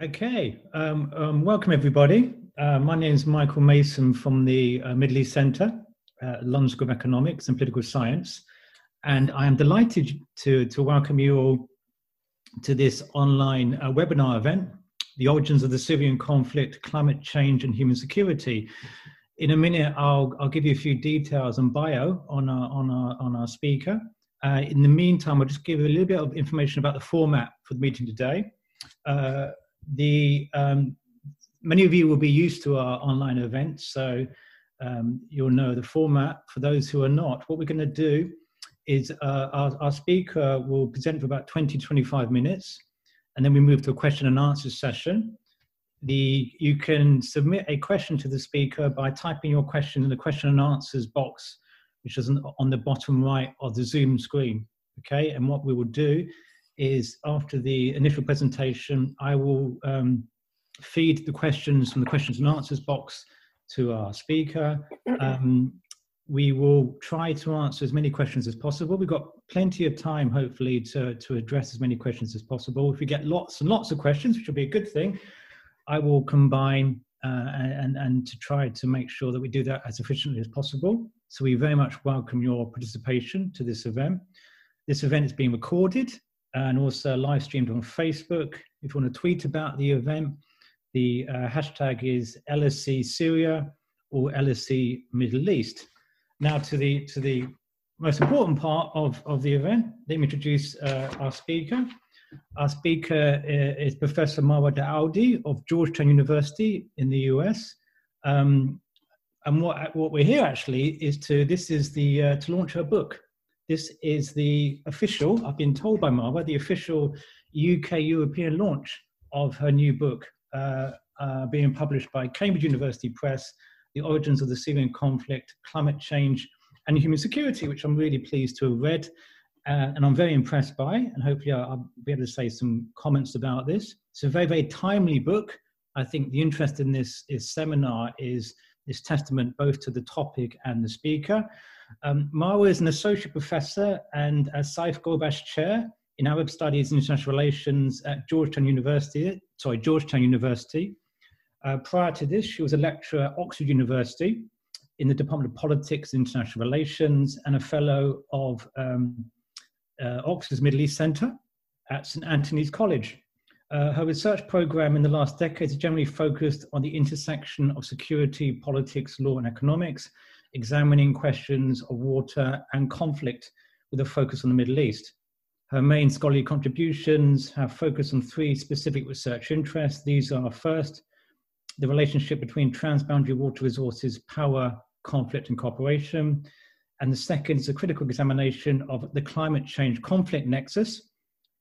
Okay, um, um, welcome everybody. Uh, my name is Michael Mason from the uh, Middle East Centre, uh, London School of Economics and Political Science, and I am delighted to, to welcome you all to this online uh, webinar event, The Origins of the Syrian Conflict, Climate Change and Human Security. In a minute, I'll, I'll give you a few details and bio on our, on our, on our speaker. Uh, in the meantime, I'll just give you a little bit of information about the format for the meeting today. Uh, the um, many of you will be used to our online events, so um, you'll know the format. For those who are not, what we're going to do is uh, our, our, speaker will present for about 20 25 minutes, and then we move to a question and answer session. The, you can submit a question to the speaker by typing your question in the question and answers box, which is on the bottom right of the Zoom screen. Okay, and what we will do is after the initial presentation, I will um, feed the questions from the questions and answers box to our speaker. Um, we will try to answer as many questions as possible. We've got plenty of time, hopefully, to, to address as many questions as possible. If we get lots and lots of questions, which will be a good thing, I will combine uh, and, and to try to make sure that we do that as efficiently as possible. So we very much welcome your participation to this event. This event is being recorded and also live streamed on Facebook. If you want to tweet about the event, the uh, hashtag is LSE Syria or LSE Middle East. Now to the to the most important part of, of the event, let me introduce uh, our speaker. Our speaker uh, is Professor Marwa Daoudy of Georgetown University in the US. Um, and what, what we're here actually is to, this is the, uh, to launch her book, this is the official, I've been told by Marwa, the official UK European launch of her new book, uh, uh, being published by Cambridge University Press, The Origins of the Syrian Conflict, Climate Change and Human Security, which I'm really pleased to have read. Uh, and I'm very impressed by, and hopefully I'll, I'll, be able to say some comments about this. It's a very, very timely book. I think the interest in this, this seminar is, is testament both to the topic and the speaker. Um, Marwa is an associate professor and a Seif Ghobash chair in Arab Studies and International Relations at Georgetown University. Sorry, Georgetown University. Uh, prior to this, she was a lecturer at Oxford University in the Department of Politics and International Relations and a fellow of um, uh, Oxford's Middle East Centre at St Antony's College. Uh, her research program in the last decade has generally focused on the intersection of security, politics, law, and economics, examining questions of water and conflict with a focus on the Middle East. Her main scholarly contributions have focused on three specific research interests. These are first, the relationship between transboundary water resources, power, conflict, and cooperation. And the second is a critical examination of the climate change conflict nexus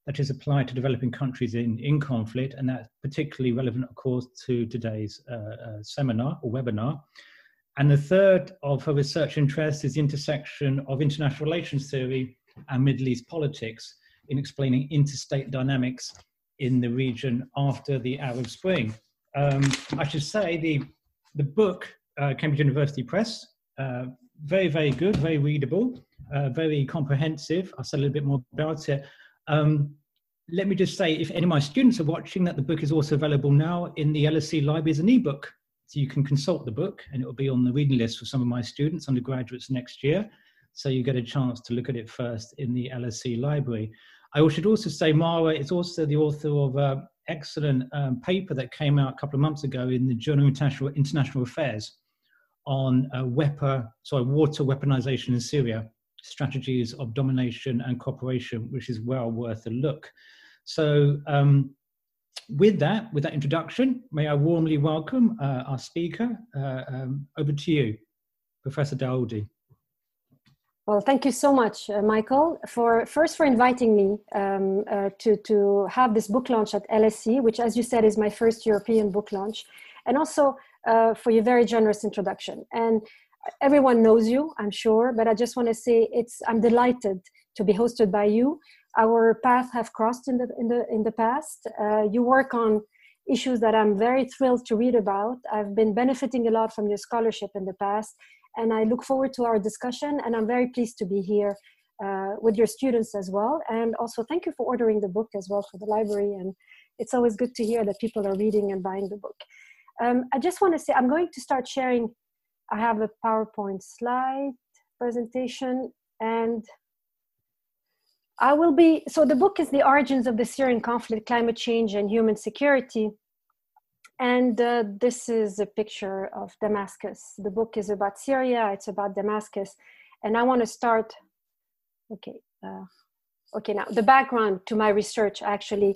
that is applied to developing countries in, in conflict. And that's particularly relevant, of course, to today's uh, uh, seminar or webinar. And the third of her research interests is the intersection of international relations theory and Middle East politics in explaining interstate dynamics in the region after the Arab Spring. Um, I should say the, the book, uh, Cambridge University Press, uh, very, very good, very readable, uh, very comprehensive. I'll say a little bit more about it. Um, let me just say, if any of my students are watching, that the book is also available now in the LSE library as an ebook. So you can consult the book and it will be on the reading list for some of my students, undergraduates next year. So you get a chance to look at it first in the LSE library. I should also say Marwa is also the author of an excellent um, paper that came out a couple of months ago in the Journal of International, International Affairs on uh, sorry, water weaponization in Syria, strategies of domination and cooperation, which is well worth a look. So um, with that, with that introduction, may I warmly welcome uh, our speaker. Uh, um, over to you, Professor Daoudy. Well, thank you so much, uh, Michael, for first for inviting me um, uh, to to have this book launch at LSE, which, as you said, is my first European book launch, and also uh, for your very generous introduction. And everyone knows you, I'm sure, but I just want to say it's I'm delighted to be hosted by you our paths have crossed in the in the in the past. Uh, you work on issues that I'm very thrilled to read about. I've been benefiting a lot from your scholarship in the past, and I look forward to our discussion. And I'm very pleased to be here uh, with your students as well. And also, thank you for ordering the book as well for the library. And it's always good to hear that people are reading and buying the book. Um, I just want to say I'm going to start sharing. I have a PowerPoint slide presentation and I will be, so the book is The Origins of the Syrian Conflict, Climate Change and Human Security. And uh, this is a picture of Damascus. The book is about Syria, it's about Damascus. And I want to start, okay, uh, okay, now the background to my research actually.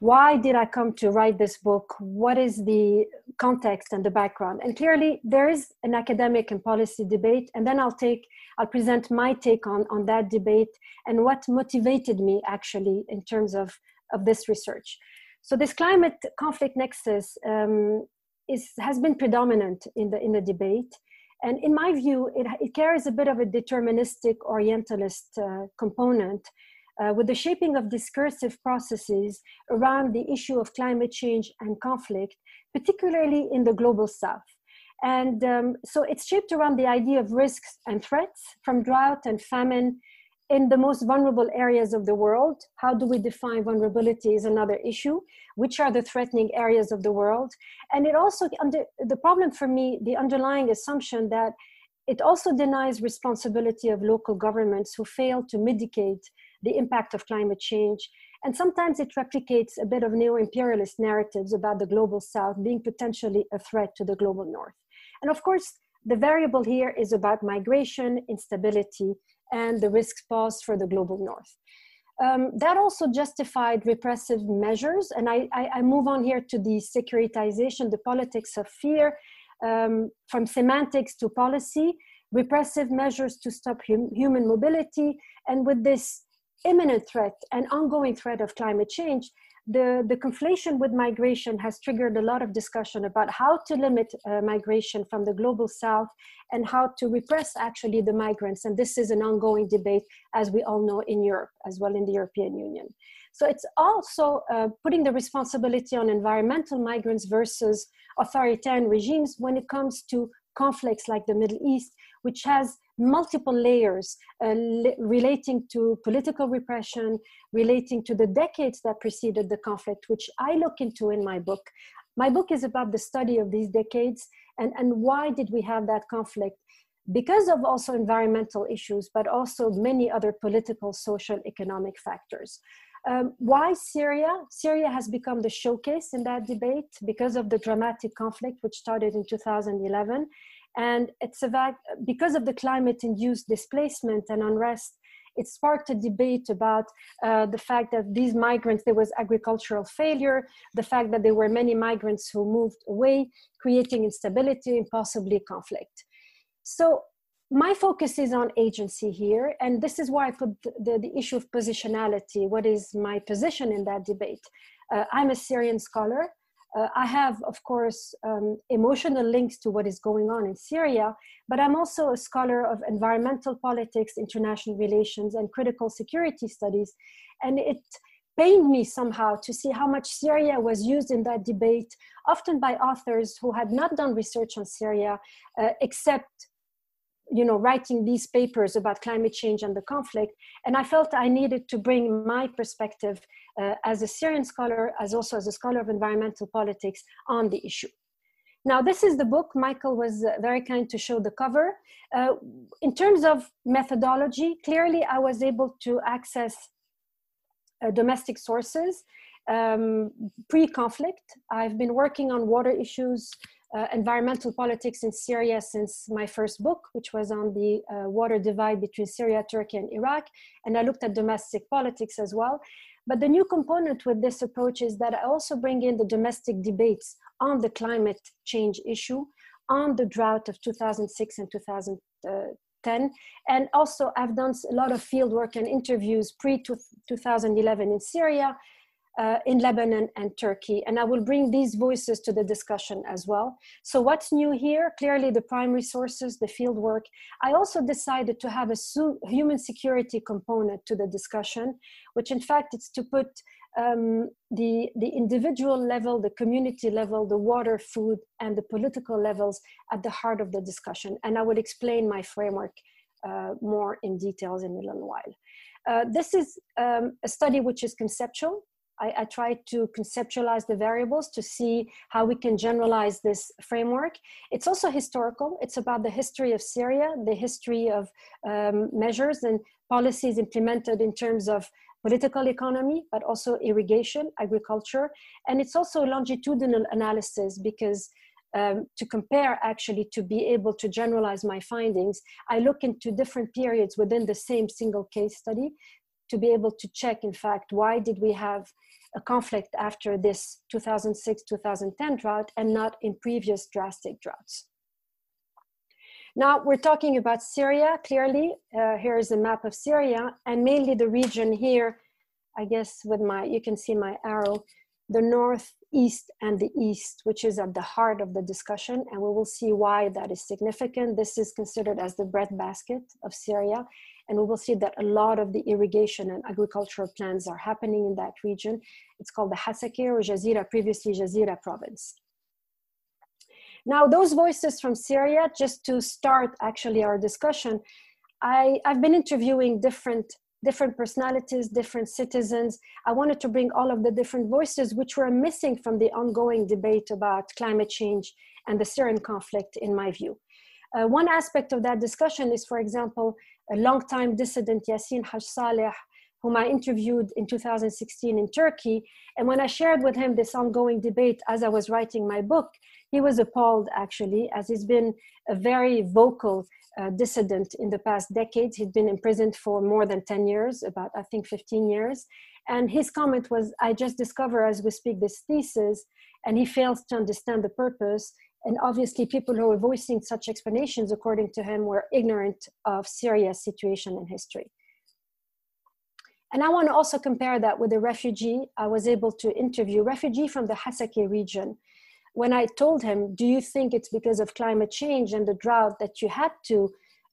Why did I come to write this book? What is the context and the background? And clearly, there is an academic and policy debate, and then I'll take I'll present my take on, on that debate and what motivated me actually in terms of, of this research. So this climate conflict nexus um, is, has been predominant in the, in the debate. And in my view, it, it carries a bit of a deterministic orientalist uh, component uh, with the shaping of discursive processes around the issue of climate change and conflict, particularly in the global south. And um, so it's shaped around the idea of risks and threats from drought and famine in the most vulnerable areas of the world. How do we define vulnerability is another issue. Which are the threatening areas of the world? And it also, under, the problem for me, the underlying assumption that it also denies responsibility of local governments who fail to mitigate the impact of climate change. And sometimes it replicates a bit of neo imperialist narratives about the global south being potentially a threat to the global north. And of course, the variable here is about migration, instability, and the risks posed for the global north. Um, that also justified repressive measures. And I, I, I, move on here to the securitization, the politics of fear, um, from semantics to policy, repressive measures to stop hum, human mobility. And with this imminent threat and ongoing threat of climate change, the, the conflation with migration has triggered a lot of discussion about how to limit uh, migration from the global south and how to repress actually the migrants. And this is an ongoing debate, as we all know, in Europe as well in the European Union. So it's also uh, putting the responsibility on environmental migrants versus authoritarian regimes when it comes to conflicts like the Middle East, which has multiple layers uh, relating to political repression, relating to the decades that preceded the conflict, which I look into in my book. My book is about the study of these decades and, and why did we have that conflict? Because of also environmental issues, but also many other political, social, economic factors. Um, why Syria? Syria has become the showcase in that debate because of the dramatic conflict which started in 2011 and it's about, because of the climate induced displacement and unrest, it sparked a debate about uh, the fact that these migrants, there was agricultural failure, the fact that there were many migrants who moved away, creating instability and possibly conflict. So my focus is on agency here, and this is why I put the, the issue of positionality. What is my position in that debate? Uh, I'm a Syrian scholar. Uh, I have, of course, um, emotional links to what is going on in Syria, but I'm also a scholar of environmental politics, international relations, and critical security studies. And it pained me somehow to see how much Syria was used in that debate, often by authors who had not done research on Syria, uh, except you know writing these papers about climate change and the conflict. And i felt i needed to bring my perspective uh, as a syrian scholar as also as a scholar of environmental politics on the issue. Now this is the book. Michael was uh, very kind to show the cover. Uh, in terms of methodology clearly i was able to access uh, domestic sources um, pre-conflict. I've been working on water issues uh, environmental politics in Syria since my first book, which was on the uh, water divide between Syria, Turkey, and Iraq. And I looked at domestic politics as well. But the new component with this approach is that I also bring in the domestic debates on the climate change issue, on the drought of 2006 and 2010. And also, I've done a lot of field work and interviews pre 2011 in Syria, uh, in Lebanon and Turkey. And I will bring these voices to the discussion as well. So, what's new here? Clearly, the primary sources, the field work. I also decided to have a human security component to the discussion, which in fact is to put um, the, the individual level, the community level, the water, food, and the political levels at the heart of the discussion. And I will explain my framework uh, more in details in a little while. Uh, this is um, a study which is conceptual I, I try to conceptualize the variables to see how we can generalize this framework. It's also historical. It's about the history of Syria, the history of um, measures and policies implemented in terms of political economy, but also irrigation, agriculture. And it's also longitudinal analysis because um, to compare actually to be able to generalize my findings, I look into different periods within the same single case study to be able to check, in fact, why did we have a conflict after this 2006-2010 drought and not in previous drastic droughts. Now we're talking about Syria, clearly. Uh, here is a map of Syria and mainly the region here, I guess with my, you can see my arrow, the northeast and the east, which is at the heart of the discussion. And we will see why that is significant. This is considered as the breadbasket of Syria. And we will see that a lot of the irrigation and agricultural plans are happening in that region. It's called the Hasakeh or Jazira, previously Jazira province. Now, those voices from Syria, just to start actually our discussion, I, I've been interviewing different different personalities, different citizens. I wanted to bring all of the different voices which were missing from the ongoing debate about climate change and the Syrian conflict, in my view. Uh, one aspect of that discussion is, for example, a longtime dissident Yassin Haj Saleh, whom I interviewed in 2016 in Turkey. And when I shared with him this ongoing debate as I was writing my book, he was appalled actually, as he's been a very vocal uh, dissident in the past decades. He'd been imprisoned for more than 10 years, about I think 15 years. And his comment was, I just discover as we speak this thesis, and he fails to understand the purpose and obviously, people who were voicing such explanations, according to him, were ignorant of Syria's situation and history. And I want to also compare that with a refugee. I was able to interview refugee from the Hasakeh region. When I told him, "Do you think it's because of climate change and the drought that you had to,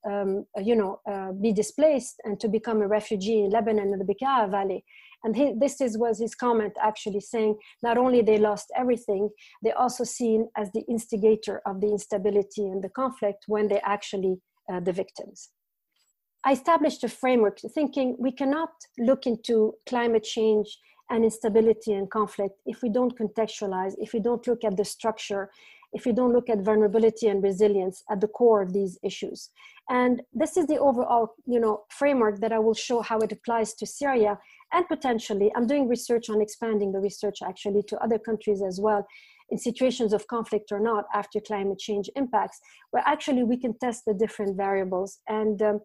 um, you know, uh, be displaced and to become a refugee in Lebanon in the Bekaa Valley?" And he, this is, was his comment actually saying not only they lost everything, they also seen as the instigator of the instability and the conflict when they actually uh, the victims. I established a framework thinking we cannot look into climate change and instability and conflict if we don't contextualize, if we don't look at the structure, if we don't look at vulnerability and resilience at the core of these issues. And this is the overall you know, framework that I will show how it applies to Syria and potentially i'm doing research on expanding the research actually to other countries as well in situations of conflict or not after climate change impacts where actually we can test the different variables and um,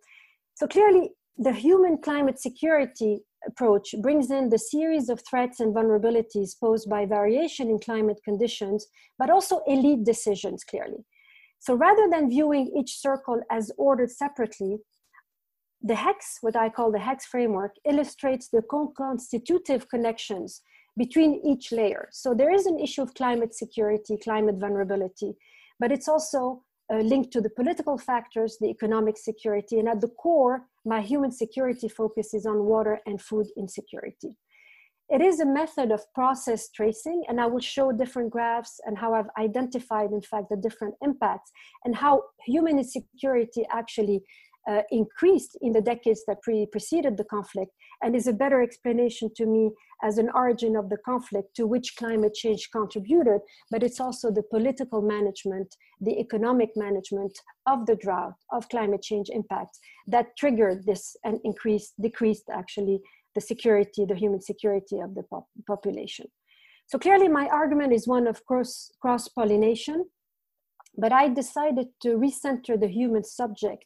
so clearly the human climate security approach brings in the series of threats and vulnerabilities posed by variation in climate conditions but also elite decisions clearly so rather than viewing each circle as ordered separately the HECS, what I call the HECS framework, illustrates the constitutive connections between each layer. So there is an issue of climate security, climate vulnerability, but it's also uh, linked to the political factors, the economic security, and at the core, my human security focuses on water and food insecurity. It is a method of process tracing, and I will show different graphs and how I've identified, in fact, the different impacts and how human insecurity actually uh, increased in the decades that pre- preceded the conflict and is a better explanation to me as an origin of the conflict to which climate change contributed, but it's also the political management, the economic management of the drought, of climate change impacts that triggered this and increased, decreased actually the security, the human security of the pop- population. So clearly my argument is one of cross, cross-pollination, but I decided to recenter the human subject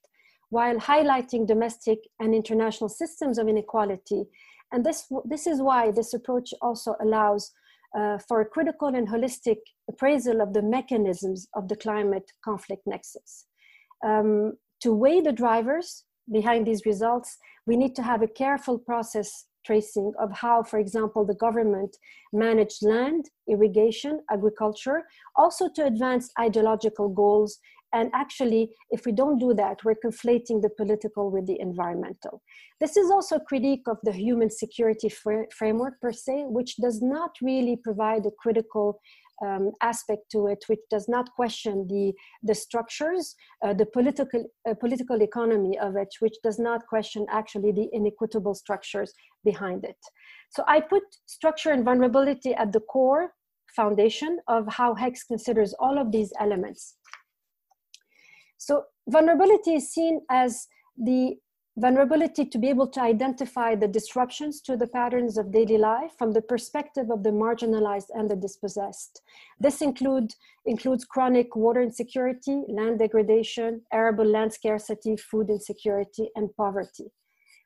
while highlighting domestic and international systems of inequality. And this, this is why this approach also allows uh, for a critical and holistic appraisal of the mechanisms of the climate conflict nexus. Um, to weigh the drivers behind these results, we need to have a careful process tracing of how, for example, the government managed land, irrigation, agriculture, also to advance ideological goals And actually, if we don't do that, we're conflating the political with the environmental. This is also a critique of the human security fr- framework per se, which does not really provide a critical um, aspect to it, which does not question the, the structures, uh, the political, uh, political economy of it, which does not question actually the inequitable structures behind it. So I put structure and vulnerability at the core foundation of how HECS considers all of these elements. So vulnerability is seen as the vulnerability to be able to identify the disruptions to the patterns of daily life from the perspective of the marginalized and the dispossessed. This include, includes chronic water insecurity, land degradation, arable land scarcity, food insecurity, and poverty.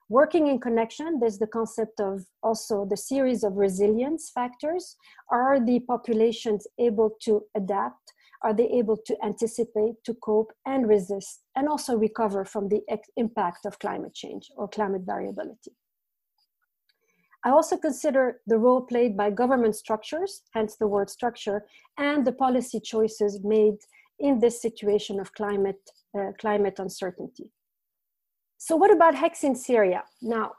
Working in connection, there's the concept of also the series of resilience factors. Are the populations able to adapt? Are they able to anticipate, to cope, and resist, and also recover from the impact of climate change or climate variability? I also consider the role played by government structures, hence the word structure, and the policy choices made in this situation of climate, uh, climate uncertainty. So, what about HECS in Syria? Now,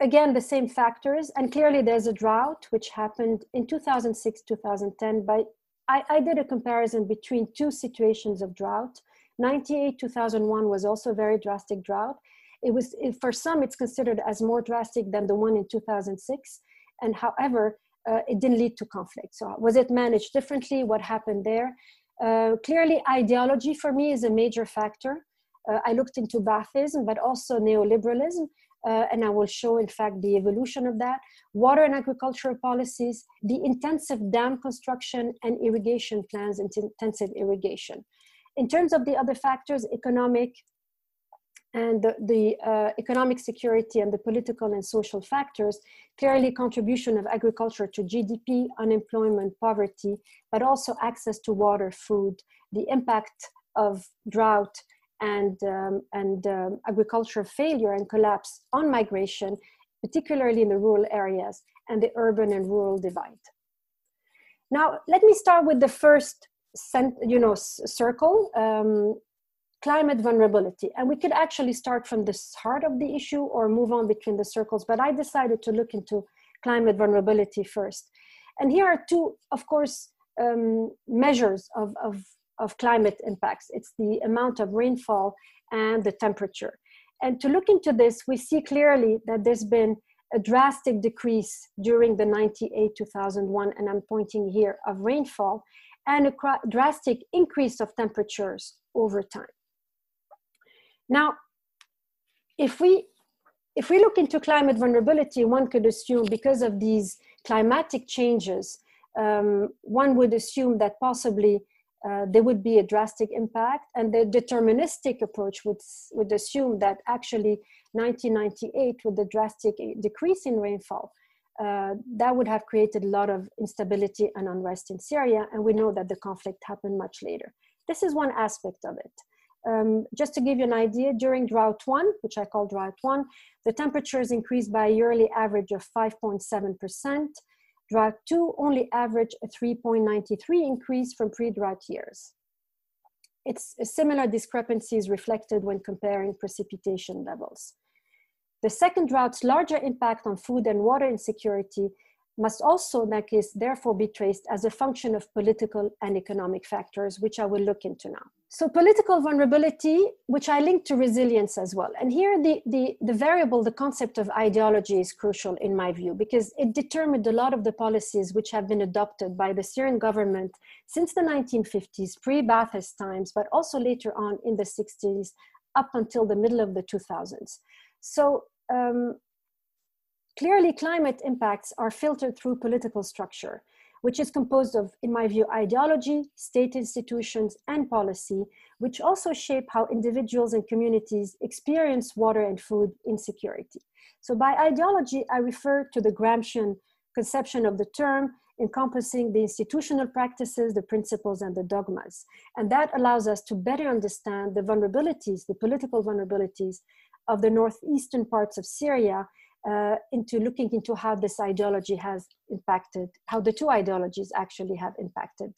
again, the same factors, and clearly there's a drought which happened in 2006 2010. But I, I did a comparison between two situations of drought. 98 2001 was also a very drastic drought. It was, for some, it's considered as more drastic than the one in 2006. And however, uh, it didn't lead to conflict. So, was it managed differently? What happened there? Uh, clearly, ideology for me is a major factor. Uh, I looked into Baathism, but also neoliberalism, uh, and I will show, in fact, the evolution of that. Water and agricultural policies, the intensive dam construction and irrigation plans, and intensive irrigation. In terms of the other factors, economic and the, the uh, economic security and the political and social factors, clearly contribution of agriculture to GDP, unemployment, poverty, but also access to water, food, the impact of drought, and, um, and um, agricultural failure and collapse on migration, particularly in the rural areas and the urban and rural divide. Now, let me start with the first you know, circle, um, climate vulnerability. And we could actually start from the heart of the issue or move on between the circles, but I decided to look into climate vulnerability first. And here are two, of course, um, measures of, of of climate impacts. It's the amount of rainfall and the temperature. And to look into this, we see clearly that there's been a drastic decrease during the 98 2001, and I'm pointing here of rainfall, and a drastic increase of temperatures over time. Now, if we if we look into climate vulnerability, one could assume because of these climatic changes, um, one would assume that possibly uh, there would be a drastic impact. And the deterministic approach would, would assume that actually 1998, with the drastic decrease in rainfall, uh, that would have created a lot of instability and unrest in Syria. And we know that the conflict happened much later. This is one aspect of it. Um, just to give you an idea, during drought one, which I call drought one, the temperatures increased by a yearly average of 5.7%. Drought 2 only averaged a 3.93 increase from pre-drought years. It's a similar discrepancies reflected when comparing precipitation levels. The second drought's larger impact on food and water insecurity must also, in that case, therefore be traced as a function of political and economic factors, which I will look into now. So political vulnerability, which I link to resilience as well. And here the, the, the variable, the concept of ideology is crucial in my view, because it determined a lot of the policies which have been adopted by the Syrian government since the 1950s, pre-Ba'athist times, but also later on in the 60s, up until the middle of the 2000s. So um, Clearly, climate impacts are filtered through political structure, which is composed of, in my view, ideology, state institutions, and policy, which also shape how individuals and communities experience water and food insecurity. So, by ideology, I refer to the Gramscian conception of the term encompassing the institutional practices, the principles, and the dogmas. And that allows us to better understand the vulnerabilities, the political vulnerabilities of the northeastern parts of Syria uh, into looking into how this ideology has impacted, how the two ideologies actually have impacted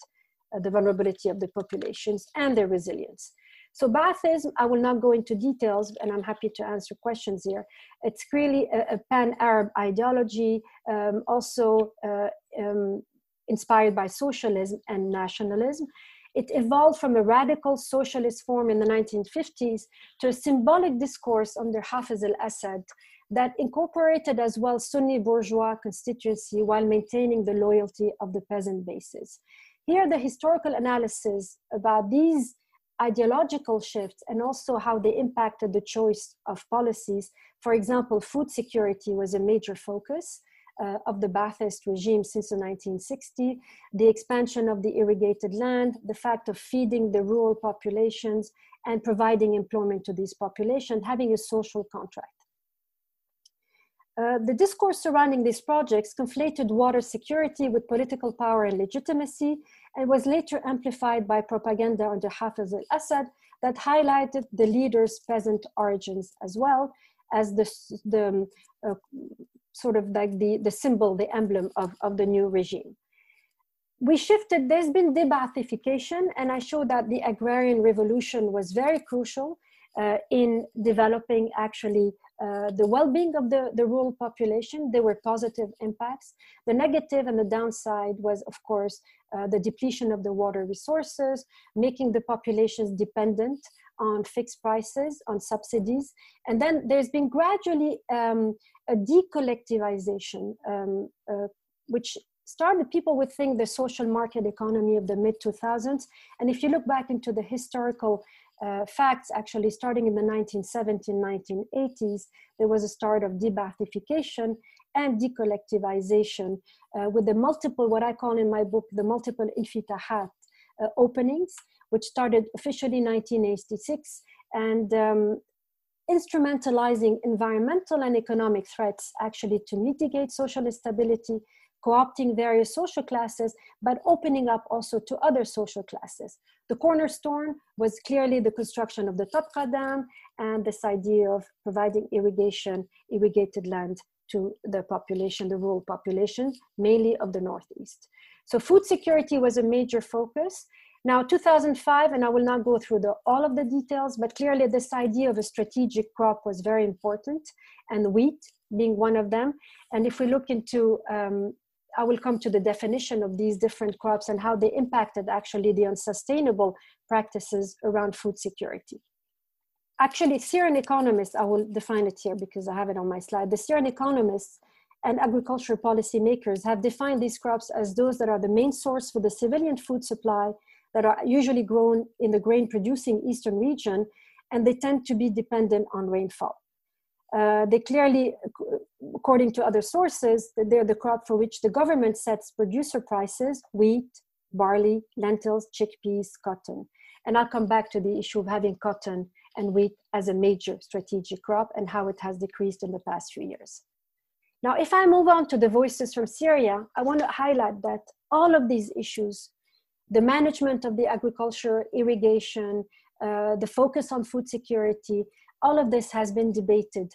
uh, the vulnerability of the populations and their resilience. So Baathism, I will not go into details, and I'm happy to answer questions here. It's really a, a pan-Arab ideology, um, also uh, um, inspired by socialism and nationalism. It evolved from a radical socialist form in the 1950s to a symbolic discourse under Hafiz al-Assad that incorporated as well Sunni bourgeois constituency while maintaining the loyalty of the peasant bases. Here, the historical analysis about these ideological shifts and also how they impacted the choice of policies. For example, food security was a major focus. Uh, of the Baathist regime since the 1960s, the expansion of the irrigated land, the fact of feeding the rural populations and providing employment to these populations, having a social contract. Uh, the discourse surrounding these projects conflated water security with political power and legitimacy, and was later amplified by propaganda under Hafiz al Assad that highlighted the leader's peasant origins as well as the, the um, uh, sort of like the, the symbol, the emblem of, of the new regime. We shifted, there's been debathification, and I show that the agrarian revolution was very crucial in developing actually uh, the well-being of the, the rural population. There were positive impacts. The negative and the downside was, of course, uh, the depletion of the water resources, making the populations dependent on fixed prices, on subsidies. And then there's been gradually um, a decollectivization, um, uh, which started, people would think the social market economy of the mid 2000s. And if you look back into the historical uh, facts. Actually starting in the 1970s 1980s there was a start of debathification and decollectivization uh, with the multiple what i call in my book the multiple infitahat uh, openings which started officially 1986 and um, instrumentalizing environmental and economic threats actually to mitigate social instability co-opting various social classes, but opening up also to other social classes. The cornerstone was clearly the construction of the Tabqa Dam and this idea of providing irrigation, irrigated land to the population, the rural population, mainly of the Northeast. So food security was a major focus. Now, 2005, and I will not go through the, all of the details, but clearly this idea of a strategic crop was very important, and wheat being one of them. And if we look into um, I will come to the definition of these different crops and how they impacted actually the unsustainable practices around food security. Actually, Syrian economists, I will define it here because I have it on my slide. The Syrian economists and agricultural policymakers have defined these crops as those that are the main source for the civilian food supply that are usually grown in the grain producing eastern region, and they tend to be dependent on rainfall. Uh, they clearly, according to other sources, they're the crop for which the government sets producer prices wheat, barley, lentils, chickpeas, cotton. And I'll come back to the issue of having cotton and wheat as a major strategic crop and how it has decreased in the past few years. Now, if I move on to the voices from Syria, I want to highlight that all of these issues the management of the agriculture, irrigation, uh, the focus on food security, all of this has been debated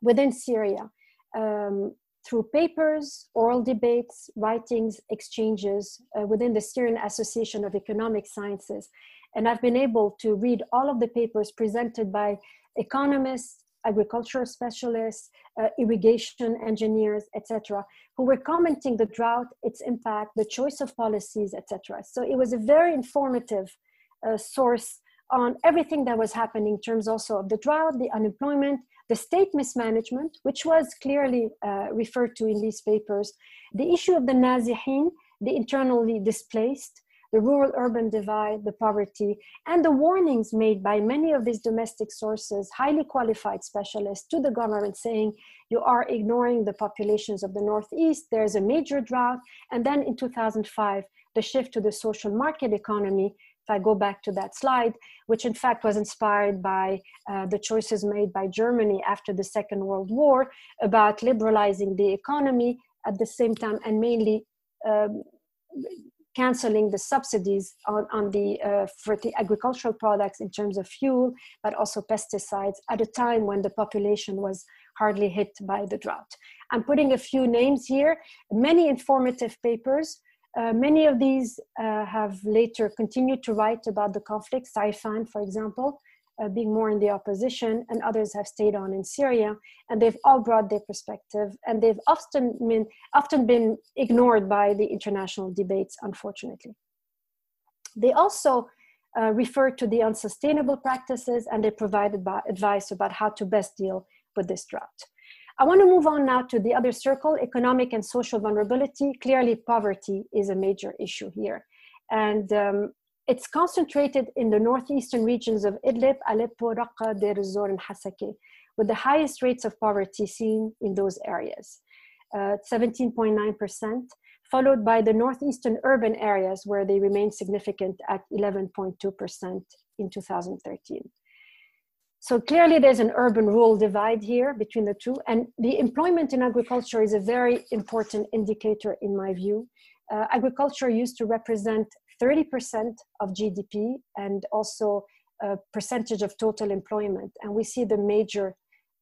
within Syria um, through papers, oral debates, writings, exchanges uh, within the Syrian Association of Economic Sciences. And I've been able to read all of the papers presented by economists, agricultural specialists, uh, irrigation engineers, etc., who were commenting the drought, its impact, the choice of policies, etc. So it was a very informative uh, source on everything that was happening in terms also of the drought, the unemployment, the state mismanagement, which was clearly uh, referred to in these papers, the issue of the Nazihin, the internally displaced, the rural urban divide, the poverty, and the warnings made by many of these domestic sources, highly qualified specialists, to the government saying, you are ignoring the populations of the Northeast, there's a major drought. And then in 2005, the shift to the social market economy I go back to that slide, which in fact was inspired by uh, the choices made by Germany after the Second World War about liberalizing the economy at the same time and mainly um, canceling the subsidies on, on the uh, agricultural products in terms of fuel, but also pesticides at a time when the population was hardly hit by the drought. I'm putting a few names here, many informative papers Uh, many of these uh, have later continued to write about the conflict. Saifan, for example, uh, being more in the opposition, and others have stayed on in Syria, and they've all brought their perspective, and they've often been often been ignored by the international debates, unfortunately. They also uh, refer to the unsustainable practices, and they provided advice about how to best deal with this drought. I want to move on now to the other circle, economic and social vulnerability. Clearly, poverty is a major issue here. And um, it's concentrated in the northeastern regions of Idlib, Aleppo, Raqqa, Deir ez-Zor, and Hasakeh, with the highest rates of poverty seen in those areas, 17.9%, uh, followed by the northeastern urban areas where they remain significant at 11.2% in 2013. So clearly there's an urban rural divide here between the two. And the employment in agriculture is a very important indicator in my view. Uh, agriculture used to represent 30% of GDP and also a percentage of total employment. And we see the major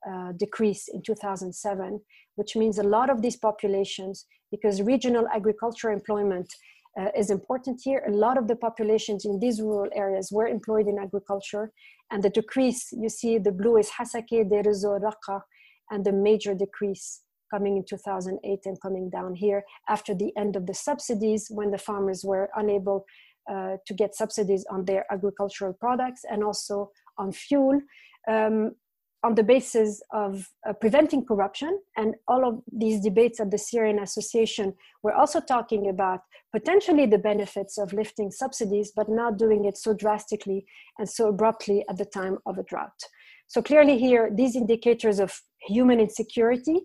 uh, decrease in 2007, which means a lot of these populations, because regional agriculture employment uh, is important here. A lot of the populations in these rural areas were employed in agriculture, and the decrease you see the blue is Hasakeh, Deir ez-Zor, Raqqa, and the major decrease coming in 2008 and coming down here after the end of the subsidies when the farmers were unable uh, to get subsidies on their agricultural products and also on fuel. Um, on the basis of uh, preventing corruption. And all of these debates at the Syrian Association were also talking about potentially the benefits of lifting subsidies, but not doing it so drastically and so abruptly at the time of a drought. So clearly here, these indicators of human insecurity,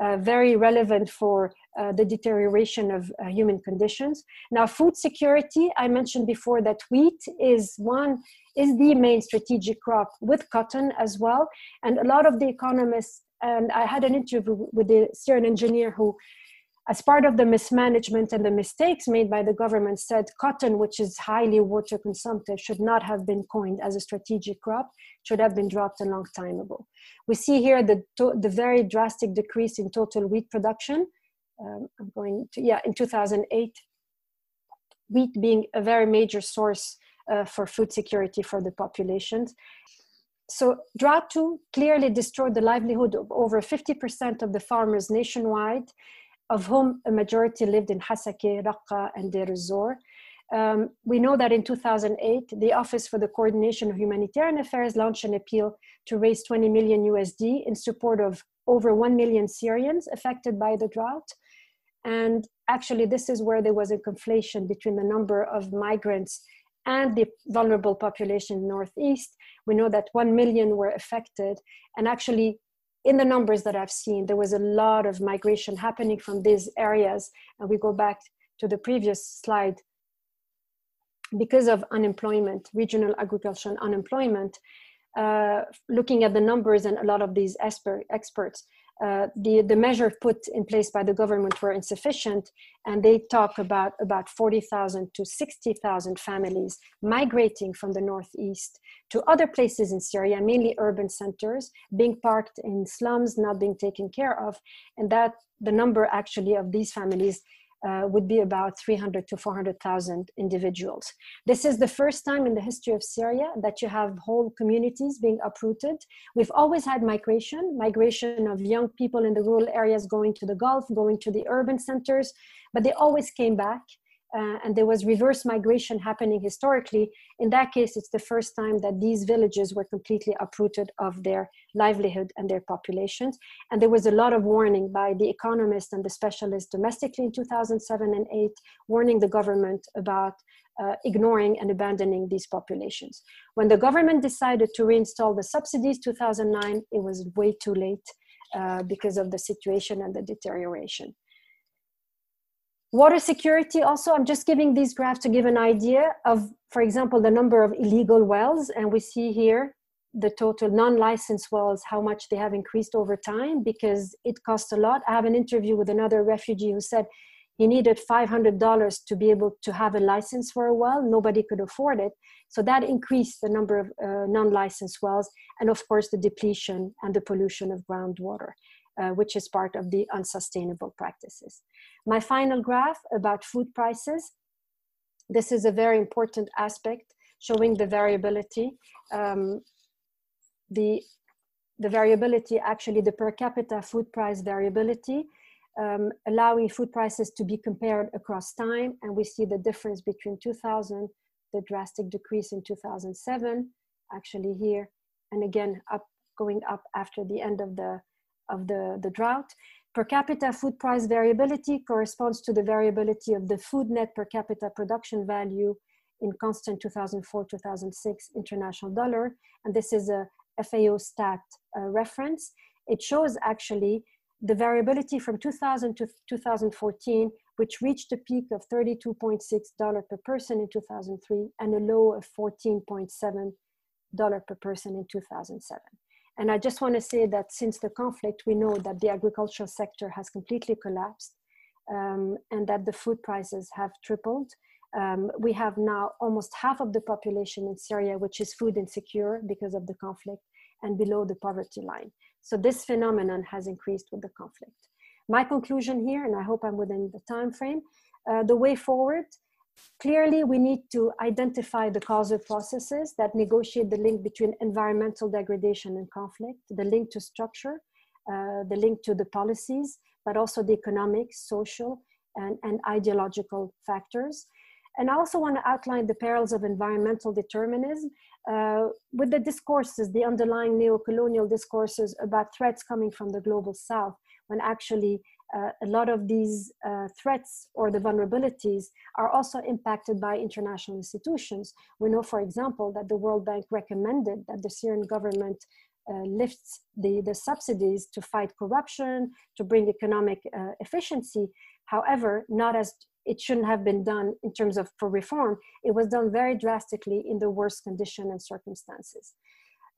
uh, very relevant for uh, the deterioration of uh, human conditions. Now, food security, I mentioned before that wheat is one is the main strategic crop with cotton as well. And a lot of the economists, and I had an interview with the Syrian engineer who, as part of the mismanagement and the mistakes made by the government, said cotton, which is highly water consumptive, should not have been coined as a strategic crop, should have been dropped a long time ago. We see here the, the very drastic decrease in total wheat production. Um, I'm going to, yeah, in 2008, wheat being a very major source uh, for food security for the populations. So drought too clearly destroyed the livelihood of over 50% of the farmers nationwide, of whom a majority lived in Hasakeh, Raqqa, and Deir ez-Zor. Um, we know that in 2008, the Office for the Coordination of Humanitarian Affairs launched an appeal to raise 20 million USD in support of over 1 million Syrians affected by the drought. And actually, this is where there was a conflation between the number of migrants and the vulnerable population in the Northeast. We know that 1 million were affected. And actually, in the numbers that I've seen, there was a lot of migration happening from these areas. And we go back to the previous slide. Because of unemployment, regional agriculture and unemployment, uh, looking at the numbers and a lot of these experts, uh, the, the measures put in place by the government were insufficient, and they talk about about 40,000 to 60,000 families migrating from the northeast to other places in Syria, mainly urban centers, being parked in slums, not being taken care of, and that the number actually of these families uh, would be about 300 to 400,000 individuals. This is the first time in the history of Syria that you have whole communities being uprooted. We've always had migration, migration of young people in the rural areas going to the Gulf, going to the urban centers, but they always came back uh, and there was reverse migration happening historically. In that case, it's the first time that these villages were completely uprooted of their livelihood and their populations. And there was a lot of warning by the economists and the specialists domestically in 2007 and 8, warning the government about uh, ignoring and abandoning these populations. When the government decided to reinstall the subsidies 2009, it was way too late uh, because of the situation and the deterioration. Water security also, I'm just giving these graphs to give an idea of, for example, the number of illegal wells. And we see here the total non-licensed wells, how much they have increased over time because it costs a lot. I have an interview with another refugee who said he needed $500 to be able to have a license for a well. Nobody could afford it. So that increased the number of uh, non-licensed wells and of course the depletion and the pollution of groundwater. Uh, which is part of the unsustainable practices. My final graph about food prices. This is a very important aspect showing the variability. Um, the, the variability, actually the per capita food price variability, um, allowing food prices to be compared across time. And we see the difference between 2000, the drastic decrease in 2007, actually here, and again, up going up after the end of the, of the, the drought. Per capita food price variability corresponds to the variability of the food net per capita production value in constant 2004-2006 international dollar. And this is a FAO stat uh, reference. It shows actually the variability from 2000 to 2014, which reached a peak of $32.6 per person in 2003 and a low of $14.7 per person in 2007. And I just want to say that since the conflict, we know that the agricultural sector has completely collapsed um, and that the food prices have tripled. Um, we have now almost half of the population in Syria, which is food insecure because of the conflict and below the poverty line. So this phenomenon has increased with the conflict. My conclusion here, and I hope I'm within the time frame, uh, the way forward, clearly we need to identify the causal processes that negotiate the link between environmental degradation and conflict, the link to structure, uh, the link to the policies, but also the economic, social, and, and ideological factors. And I also want to outline the perils of environmental determinism uh, with the discourses, the underlying neo-colonial discourses about threats coming from the global south, when actually uh, a lot of these uh, threats or the vulnerabilities are also impacted by international institutions. We know, for example, that the World Bank recommended that the Syrian government uh, lifts the, the subsidies to fight corruption, to bring economic uh, efficiency. However, not as it shouldn't have been done in terms of for reform. It was done very drastically in the worst condition and circumstances.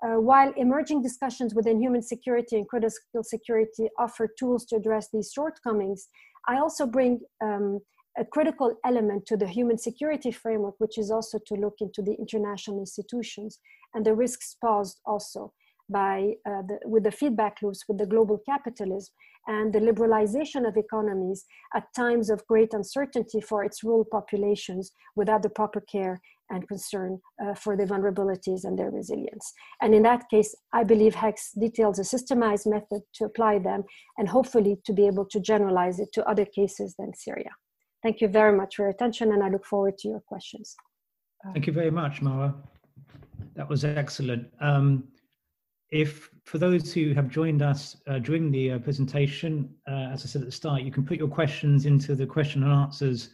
Uh, while emerging discussions within human security and critical security offer tools to address these shortcomings, I also bring um, a critical element to the human security framework, which is also to look into the international institutions and the risks posed also by uh, the, with the feedback loops with the global capitalism and the liberalization of economies at times of great uncertainty for its rural populations without the proper care and concern uh, for their vulnerabilities and their resilience. And in that case, I believe HECS details a systemized method to apply them and hopefully to be able to generalize it to other cases than Syria. Thank you very much for your attention and I look forward to your questions. Thank you very much, Marwa. That was excellent. Um, if for those who have joined us uh, during the uh, presentation, uh, as I said at the start, you can put your questions into the question and answers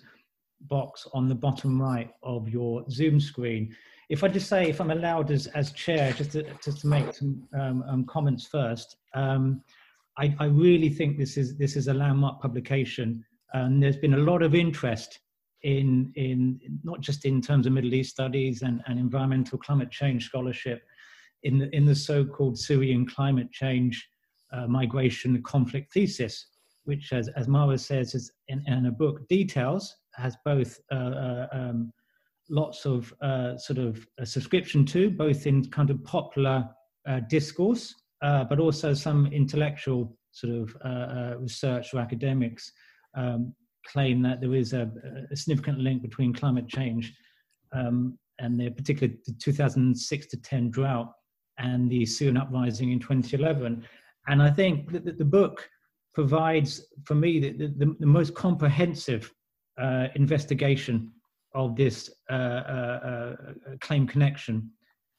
box on the bottom right of your Zoom screen. If I just say, if I'm allowed as, as chair, just to, just to make some um, um, comments first, um, I, I, really think this is, this is a landmark publication. And there's been a lot of interest in, in not just in terms of Middle East studies and, and environmental climate change scholarship, in the, in the so-called Syrian climate change uh, migration conflict thesis, which, as, as Marwa says, is in, in a book, details has both uh, uh, um, lots of uh, sort of subscription to, both in kind of popular discourse, but also some intellectual sort of research or academics um, claim that there is a, a, significant link between climate change um, and the particular 2006 to 10 drought and the Syrian uprising in 2011. And I think that the book provides, for me, the, the, the most comprehensive uh, investigation of this uh, uh, uh, claim connection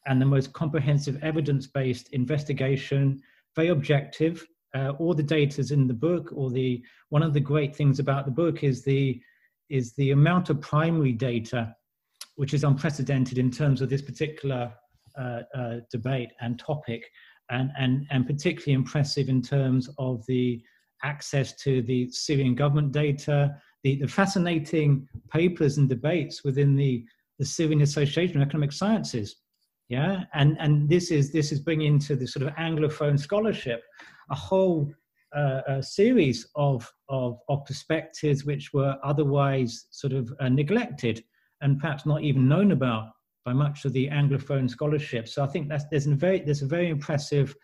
and the most comprehensive evidence-based investigation, very objective. Uh, all the data is in the book. Or the one of the great things about the book is the is the amount of primary data, which is unprecedented in terms of this particular debate and topic, and, and, and particularly impressive in terms of the access to the Syrian government data, the, the fascinating papers and debates within the, the Syrian Association of Economic Sciences. Yeah, and, and this is this is bringing into the sort of Anglophone scholarship a whole uh, a series of, of, of perspectives which were otherwise sort of uh, neglected and perhaps not even known about by much of the Anglophone scholarship. So I think that's, there's, a very, there's a very impressive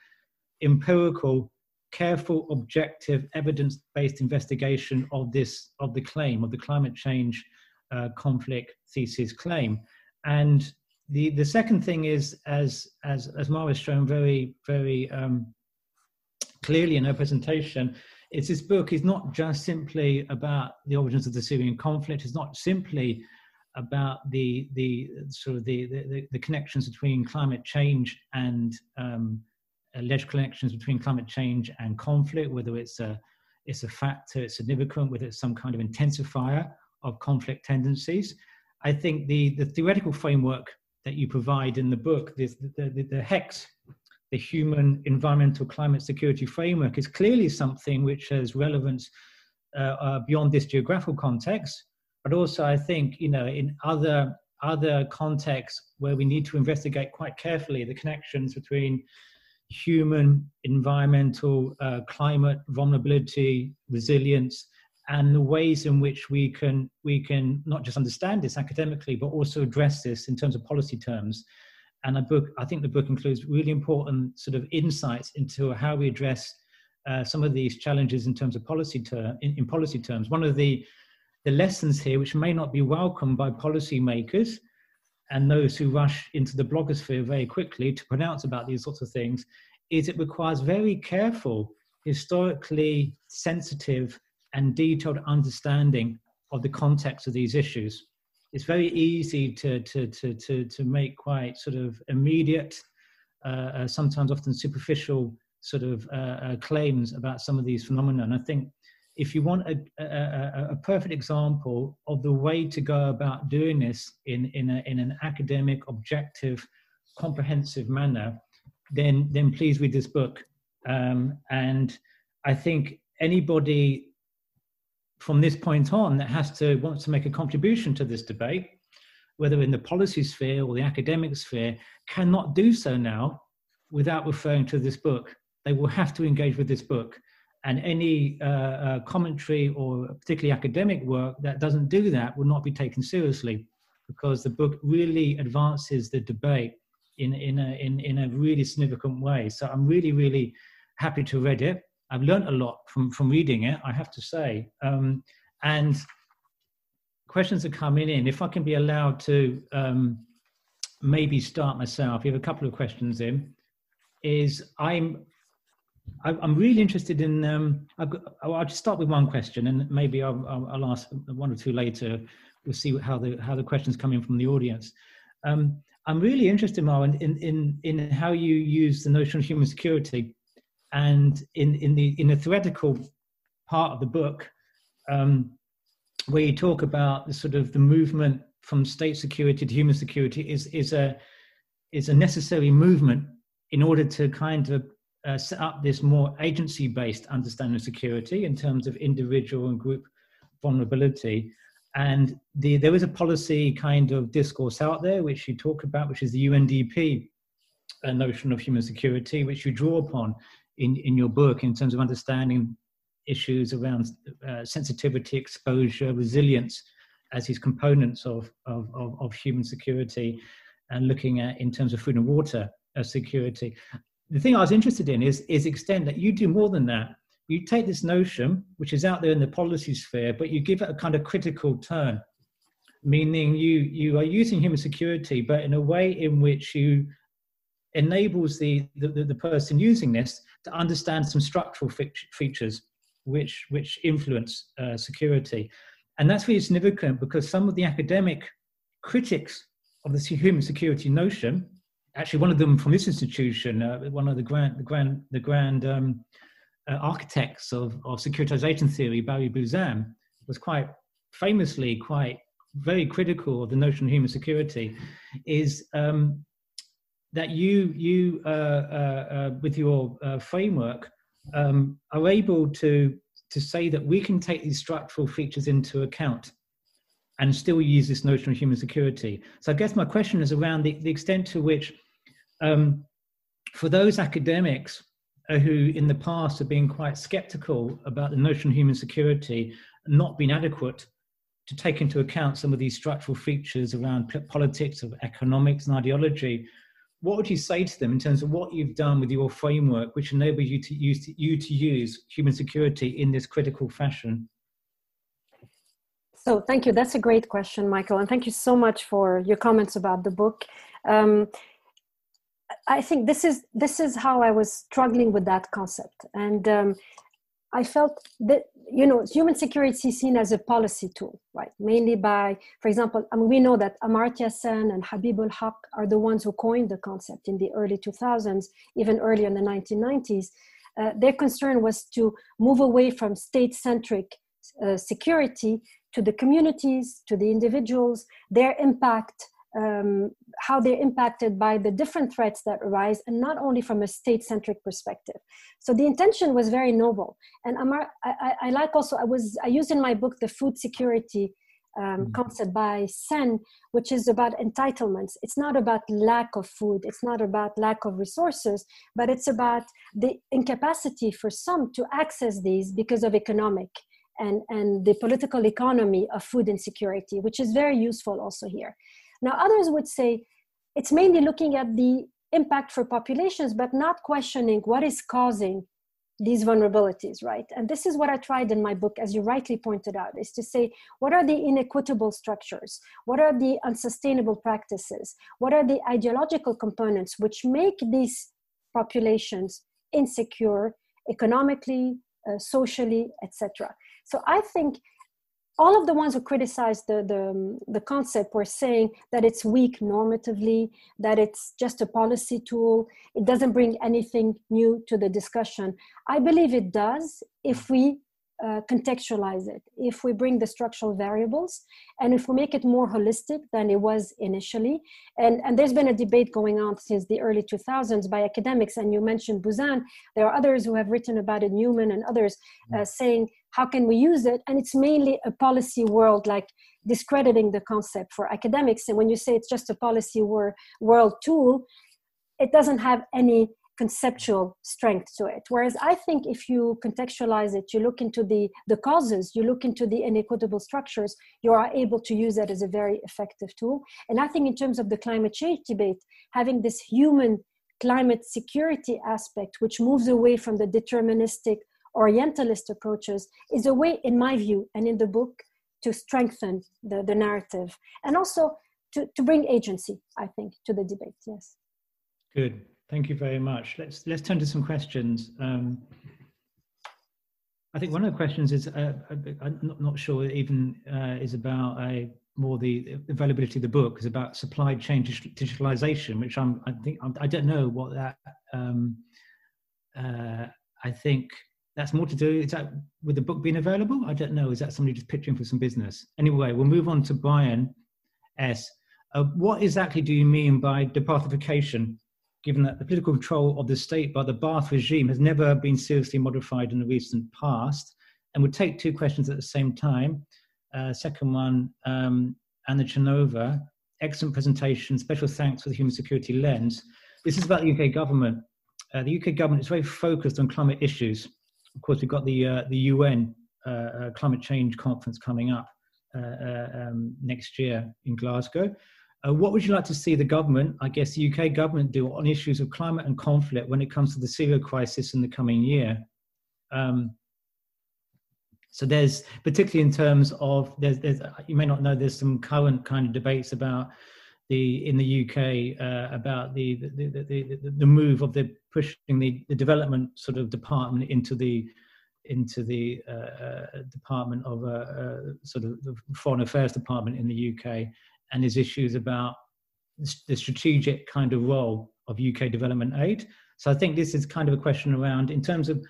empirical careful, objective, evidence-based investigation of this of the claim of the climate change uh, conflict thesis claim. And the the second thing is, as as as Marwa has shown very very um, clearly in her presentation, is this book is not just simply about the origins of the Syrian conflict. It's not simply about the the sort of the the, the connections between climate change and um, alleged connections between climate change and conflict, whether it's a it's a factor, it's significant, whether it's some kind of intensifier of conflict tendencies. I think the the theoretical framework that you provide in the book, the, the, the, HECS, the Human Environmental Climate Security Framework, is clearly something which has relevance uh, uh, beyond this geographical context, but also I think you know in other other contexts where we need to investigate quite carefully the connections between human, environmental, uh, climate vulnerability, resilience, and the ways in which we can we can not just understand this academically, but also address this in terms of policy terms. And a book, I think the book includes really important sort of insights into how we address uh, some of these challenges in terms of policy ter- in, in policy terms. One of the the lessons here, which may not be welcomed by policymakers, and those who rush into the blogosphere very quickly to pronounce about these sorts of things is it requires very careful, historically sensitive, and detailed understanding of the context of these issues. It's very easy to, to, to, to, to make quite sort of immediate, uh, uh, sometimes often superficial sort of uh, uh claims about some of these phenomena. And I think if you want a, a, a, perfect example of the way to go about doing this in, in, a, in an academic, objective, comprehensive manner, then, then please read this book. Um, and I think anybody from this point on that has to wants to make a contribution to this debate, whether in the policy sphere or the academic sphere, cannot do so now without referring to this book. They will have to engage with this book and any uh, uh, commentary or particularly academic work that doesn't do that will not be taken seriously because the book really advances the debate in, in, a, in, in a really significant way. So I'm really, really happy to read it. I've learned a lot from, from reading it, I have to say. Um, and questions are coming in. If I can be allowed to um, maybe start myself, you have a couple of questions in, is I'm I'm really interested in. Um, got, I'll just start with one question, and maybe I'll, I'll, ask one or two later. We'll see how the how the questions come in from the audience. Um, I'm really interested, Marwan, in, in in how you use the notion of human security, and in in the in the theoretical part of the book, um, where you talk about the sort of the movement from state security to human security is is a is a necessary movement in order to kind of uh, set up this more agency based understanding of security in terms of individual and group vulnerability. And the, there is a policy kind of discourse out there, which you talk about, which is the UNDP uh, notion of human security, which you draw upon in, in your book in terms of understanding issues around uh, sensitivity, exposure, resilience as these components of, of, of, of, human security and looking at in terms of food and water uh, security the thing I was interested in is is extent that you do more than that. You take this notion, which is out there in the policy sphere, but you give it a kind of critical turn, meaning you you are using human security, but in a way in which you enables the the, the person using this to understand some structural features which which influence uh, security, and that's really significant because some of the academic critics of the human security notion actually one of them from this institution, uh, one of the grand, the grand, the grand um, uh, architects of, of securitization theory, Barry Buzan, was quite famously quite very critical of the notion of human security. Is um, that you you uh, uh, uh with your uh, framework um, are able to to say that we can take these structural features into account and still use this notion of human security. So I guess my question is around the, the extent to which, um, for those academics uh, who in the past have been quite skeptical about the notion of human security, not been adequate to take into account some of these structural features around politics, of economics and ideology, what would you say to them in terms of what you've done with your framework, which enables you to use you to use human security in this critical fashion? So, thank you. That's a great question, Michael, and thank you so much for your comments about the book. Um, I think this is this is how I was struggling with that concept, and um, I felt that you know human security is seen as a policy tool, right? Mainly by, for example, I mean, we know that Amartya Sen and Mahbub ul Haq are the ones who coined the concept in the early 2000s, even earlier in the 1990s. Uh, their concern was to move away from state-centric uh, security to the communities, to the individuals, their impact um, how they're impacted by the different threats that arise, and not only from a state centric perspective. So the intention was very noble. And Amar, I, I, like also, I, was, I used in my book the food security um, mm-hmm. concept by Sen, which is about entitlements. It's not about lack of food, it's not about lack of resources, but it's about the incapacity for some to access these because of economic and, and the political economy of food insecurity, which is very useful also here. Now, others would say it's mainly looking at the impact for populations, but not questioning what is causing these vulnerabilities, right? And this is what I tried in my book, as you rightly pointed out, is to say what are the inequitable structures? What are the unsustainable practices? What are the ideological components which make these populations insecure economically, uh, socially, etc.? So I think all of the ones who criticized the, the, the concept were saying that it's weak normatively, that it's just a policy tool, it doesn't bring anything new to the discussion. I believe it does if we uh, contextualize it, if we bring the structural variables, and if we make it more holistic than it was initially. And, and there's been a debate going on since the early 2000s by academics, and you mentioned Buzan. There are others who have written about it, Newman and others, uh, mm. saying, how can we use it? And it's mainly a policy world, like discrediting the concept for academics. And when you say it's just a policy world tool, it doesn't have any conceptual strength to it. Whereas I think if you contextualize it, you look into the, the causes, you look into the inequitable structures, you are able to use that as a very effective tool. And I think in terms of the climate change debate, having this human climate security aspect, which moves away from the deterministic orientalist approaches, is a way, in my view, and in the book, to strengthen the, the narrative and also to, to bring agency, I think, to the debate. Yes. Good. Thank you very much. Let's let's turn to some questions. Um, I think one of the questions is uh, uh I'm not, not sure even uh, is about a more the availability of the book is about supply chain digitalization, which I'm I think I'm, I do not know what that. Um, uh, I think that's more to do is that with the book being available. I don't know. Is that somebody just pitching for some business? Anyway, we'll move on to Brian S. Uh, what exactly do you mean by de-Baathification? given that the political control of the state by the Ba'ath regime has never been seriously modified in the recent past. And we'll take two questions at the same time. Uh, second one, um, Anna Chanova, excellent presentation, special thanks for the human security lens. This is about the UK government. Uh, the UK government is very focused on climate issues. Of course, we've got the, uh, the UN uh, uh, climate change conference coming up uh, um, next year in Glasgow. Uh, what would you like to see the government, I guess the UK government, do on issues of climate and conflict when it comes to the Syria crisis in the coming year? Um, so there's particularly in terms of there's, there's you may not know there's some current kind of debates about the in the UK uh, about the the, the the, the move of the pushing the, the development sort of department into the into the uh, uh, department of uh, uh, sort of the foreign affairs department in the UK and his issues about the strategic kind of role of UK development aid. So I think this is kind of a question around in terms of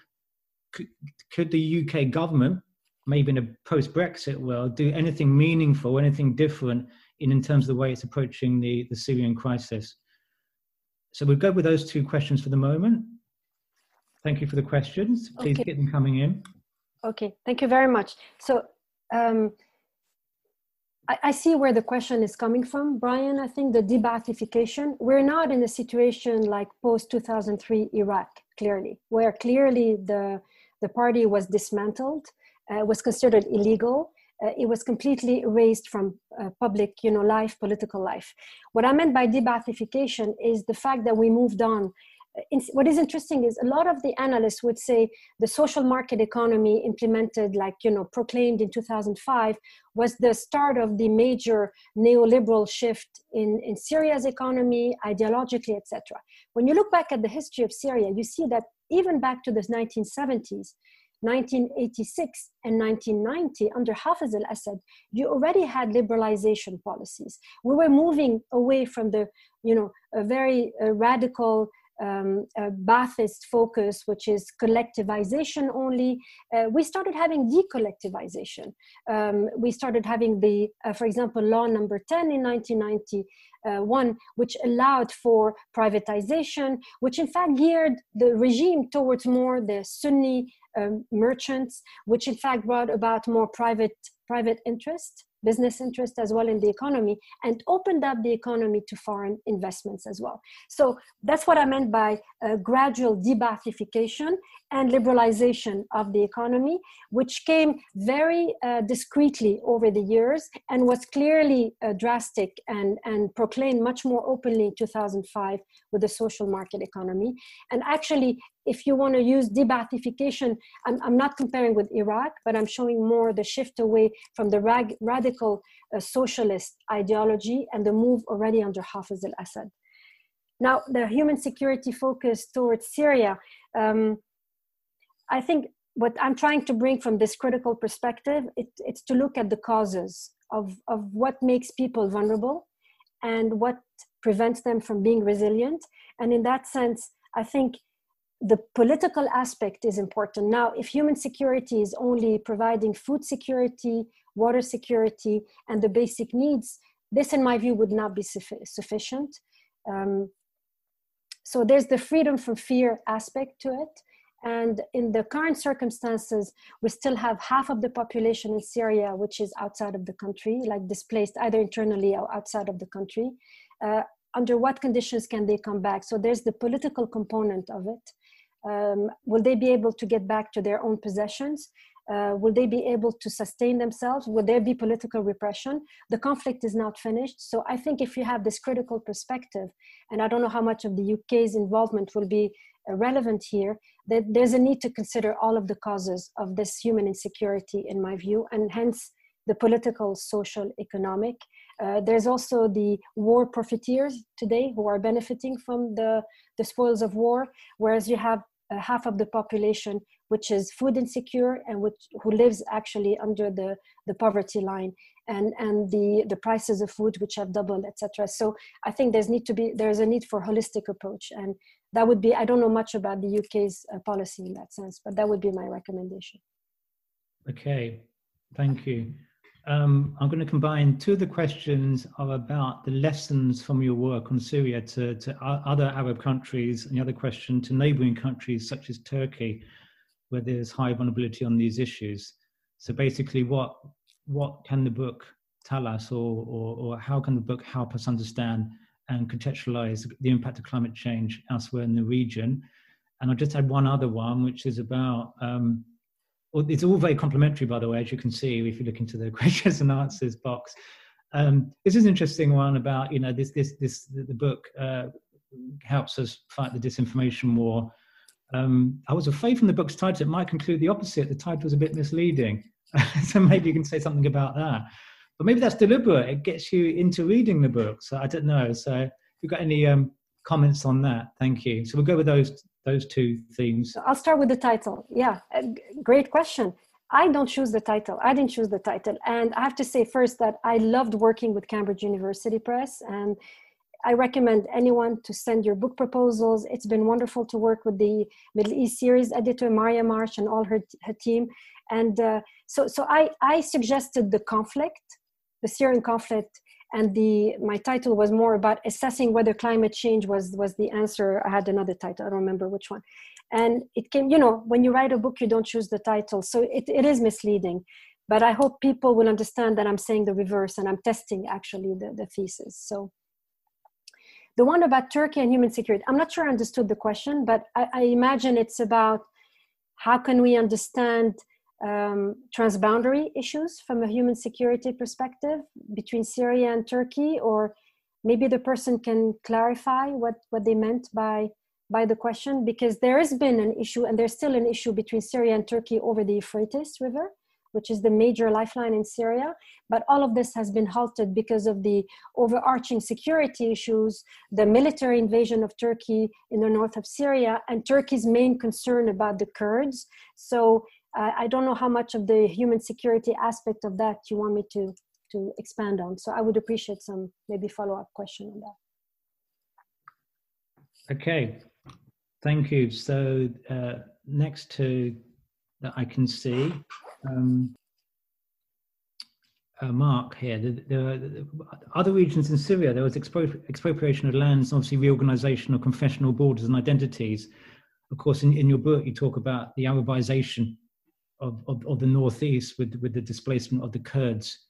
could, could the UK government, maybe in a post-Brexit world, do anything meaningful, anything different in, in terms of the way it's approaching the, the Syrian crisis? So we'll go with those two questions for the moment. Thank you for the questions. Please okay. get them coming in. Okay, thank you very much. So um, I, I see where the question is coming from, Brian. I think the de-Baathification, we're not in a situation like post 2003 Iraq, clearly, where clearly the, the party was dismantled, uh, was considered illegal, uh, it was completely erased from uh, public you know life political life. What i meant by de-Baathification is the fact that we moved on. In, what is interesting is a lot of the analysts would say the social market economy implemented like you know proclaimed in 2005 was the start of the major neoliberal shift in, in syria's economy ideologically etc when you look back at the history of syria you see that even back to the 1970s 1986 and 1990 under Hafez al-Assad, you already had liberalization policies. We were moving away from the, you know, a very uh, radical um, Ba'athist focus, which is collectivization only, uh, we started having decollectivization. Um, we started having the, uh, for example, law number 10 in 1991, which allowed for privatization, which in fact geared the regime towards more the Sunni um, merchants, which in fact brought about more private private interest business interest as well in the economy and opened up the economy to foreign investments as well. So that's what I meant by gradual de-Baathification and liberalization of the economy, which came very uh, discreetly over the years and was clearly uh, drastic and, and proclaimed much more openly in 2005 with the social market economy. And actually, if you want to use de-Baathification, I'm, I'm not comparing with Iraq, but I'm showing more the shift away from the rag, radical uh, socialist ideology and the move already under Hafez al-Assad. Now, the human security focus towards Syria, um, I think what I'm trying to bring from this critical perspective, it, it's to look at the causes of, of what makes people vulnerable and what prevents them from being resilient. And in that sense, I think the political aspect is important. Now, if human security is only providing food security, water security, and the basic needs, this, in my view, would not be sufficient. Um, so there's the freedom from fear aspect to it. And in the current circumstances, we still have half of the population in Syria, which is outside of the country, like displaced either internally or outside of the country. Uh, under what conditions can they come back? So there's the political component of it. Um, will they be able to get back to their own possessions? Uh, will they be able to sustain themselves? Will there be political repression? The conflict is not finished. So I think if you have this critical perspective, and I don't know how much of the UK's involvement will be uh, relevant here, that there's a need to consider all of the causes of this human insecurity, in my view, and hence the political, social, economic. Uh, there's also the war profiteers today who are benefiting from the, the spoils of war, whereas you have uh, half of the population which is food insecure and which who lives actually under the, the poverty line and and the the prices of food which have doubled etc so i think there's need to be there's a need for holistic approach and that would be i don't know much about the uk's uh, policy in that sense but that would be my recommendation. Okay. Thank you um, I'm going to combine two of the questions are about the lessons from your work on Syria to, to other Arab countries, and the other question to neighboring countries such as Turkey, where there's high vulnerability on these issues. So basically, what what can the book tell us, or, or, or how can the book help us understand and contextualize the impact of climate change elsewhere in the region? And I'll just add one other one, which is about um, it's all very complimentary, by the way, as you can see if you look into the questions and answers box. Um, this is an interesting one about you know this this this the book uh, helps us fight the disinformation war. Um, I was afraid from the book's title it might conclude the opposite. The title was a bit misleading, so maybe you can say something about that. But maybe that's deliberate. It gets you into reading the book. So I don't know. So if you've got any um, comments on that, thank you. So we'll go with those those two themes? I'll start with the title. Yeah, great question. I don't choose the title. I didn't choose the title. And I have to say first that I loved working with Cambridge University Press and I recommend anyone to send your book proposals. It's been wonderful to work with the Middle East series editor, Maria Marsh, and all her, her team. And uh, so, so I, I suggested the conflict, the Syrian conflict, and the my title was more about assessing whether climate change was was the answer. I had another title i don't remember which one. And it came you know when you write a book you don't choose the title. So it, it is misleading. But i hope people will understand that i'm saying the reverse and i'm testing actually the, the thesis. So the one about turkey and human security i'm not sure i understood the question but i, I imagine it's about how can we understand um, transboundary issues from a human security perspective between Syria and Turkey, or maybe the person can clarify what, what they meant by, by the question, because there has been an issue and there's still an issue between Syria and Turkey over the Euphrates River which is the major lifeline in Syria. But all of this has been halted because of the overarching security issues, the military invasion of Turkey in the north of Syria, and Turkey's main concern about the Kurds. So I don't know how much of the human security aspect of that you want me to, to expand on. So I would appreciate some maybe follow up question on that. Okay, thank you. So uh, next to that I can see um, uh, Mark here. The, the, the, other regions in Syria, there was expro- expropriation of lands, obviously reorganization of confessional borders and identities. Of course, in, in your book, you talk about the Arabization of, of, of the northeast with, with the displacement of the Kurds,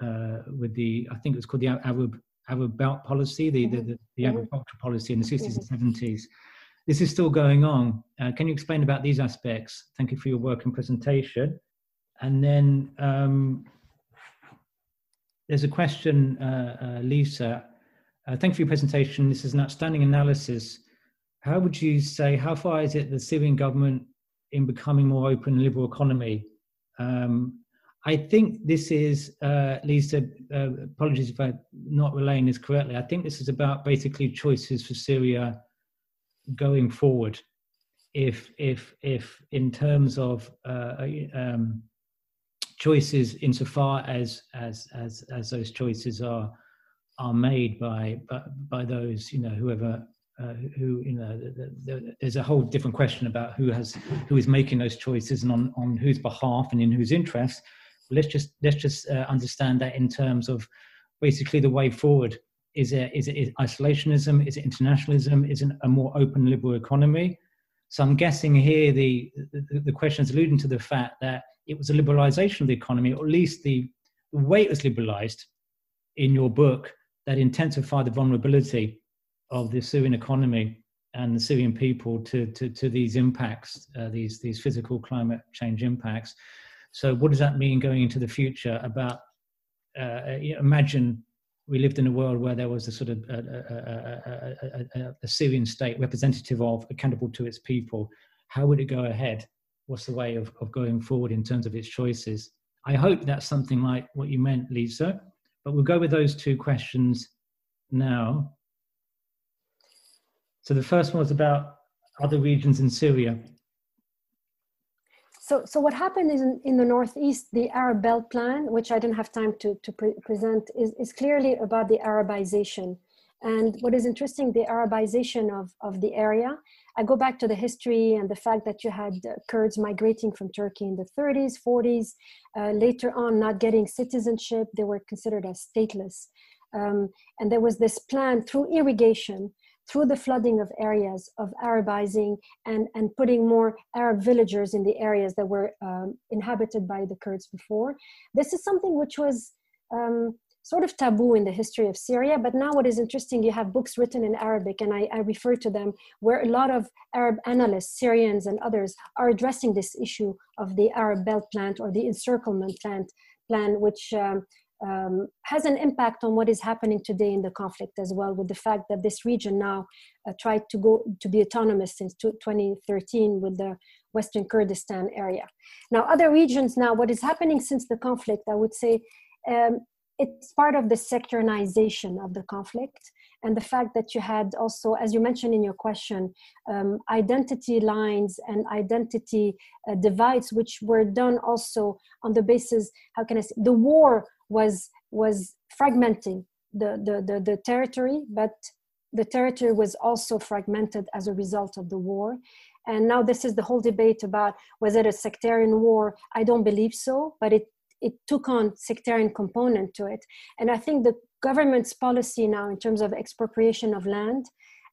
uh, with the, I think it was called the Arab, Arab Belt policy, the, the, the, the mm-hmm. agricultural policy in the 60s and 70s. This is still going on. Uh, can you explain about these aspects? Thank you for your work and presentation. And then um, there's a question, uh, uh, Lisa. Uh, thank you for your presentation. This is an outstanding analysis. How would you say, how far is it the Syrian government in becoming more open and liberal economy? Um, I think this is, uh, Lisa, uh, apologies if I'm not relaying this correctly. I think this is about basically choices for Syria going forward. If, if, if in terms of uh, um, choices insofar as as as as those choices are are made by by, by those you know whoever uh, who you know the, the, there's a whole different question about who has who is making those choices and on on whose behalf and in whose interest let's just let's just uh, understand that in terms of basically the way forward. Is it is it isolationism? Is it internationalism? Is it a more open liberal economy? So i'm guessing here the the, the question is alluding to the fact that it was a liberalization of the economy, or at least the, the way it was liberalized in your book that intensified the vulnerability of the Syrian economy and the Syrian people to, to, to these impacts, uh, these, these physical climate change impacts. So, what does that mean going into the future about uh, imagine we lived in a world where there was a sort of a, a, a, a, Syrian state representative of, accountable to its people. How would it go ahead? what's the way of, of going forward in terms of its choices. I hope that's something like what you meant, Lisa, but we'll go with those two questions now. So the first one was about other regions in Syria. So, so what happened is in, in the Northeast, the Arab Belt Plan, which I didn't have time to, to pre present, is, is clearly about the Arabization. And what is interesting, the Arabization of, of the area I go back to the history and the fact that you had uh, Kurds migrating from Turkey in the 30s, 40s, uh, later on not getting citizenship, they were considered as stateless. Um, and there was this plan through irrigation, through the flooding of areas, of Arabizing and, and putting more Arab villagers in the areas that were um, inhabited by the Kurds before. This is something which was um, sort of taboo in the history of Syria. But now, what is interesting, you have books written in Arabic, and I, I, refer to them, where a lot of Arab analysts, Syrians, and others are addressing this issue of the Arab Belt Plan or the encirclement plan, plan which um, um, has an impact on what is happening today in the conflict as well, with the fact that this region now uh, tried to go to be autonomous since 2013 with the Western Kurdistan area. Now, other regions now, what is happening since the conflict, I would say, um, it's part of the sectorization of the conflict and the fact that you had also as you mentioned in your question um, identity lines and identity uh, divides which were done also on the basis how can i say the war was was fragmenting the the the, the territory but the territory was also fragmented as a result of the war and now this is the whole debate about was it a sectarian war i don't believe so but it it took on sectarian component to it. And I think the government's policy now in terms of expropriation of land,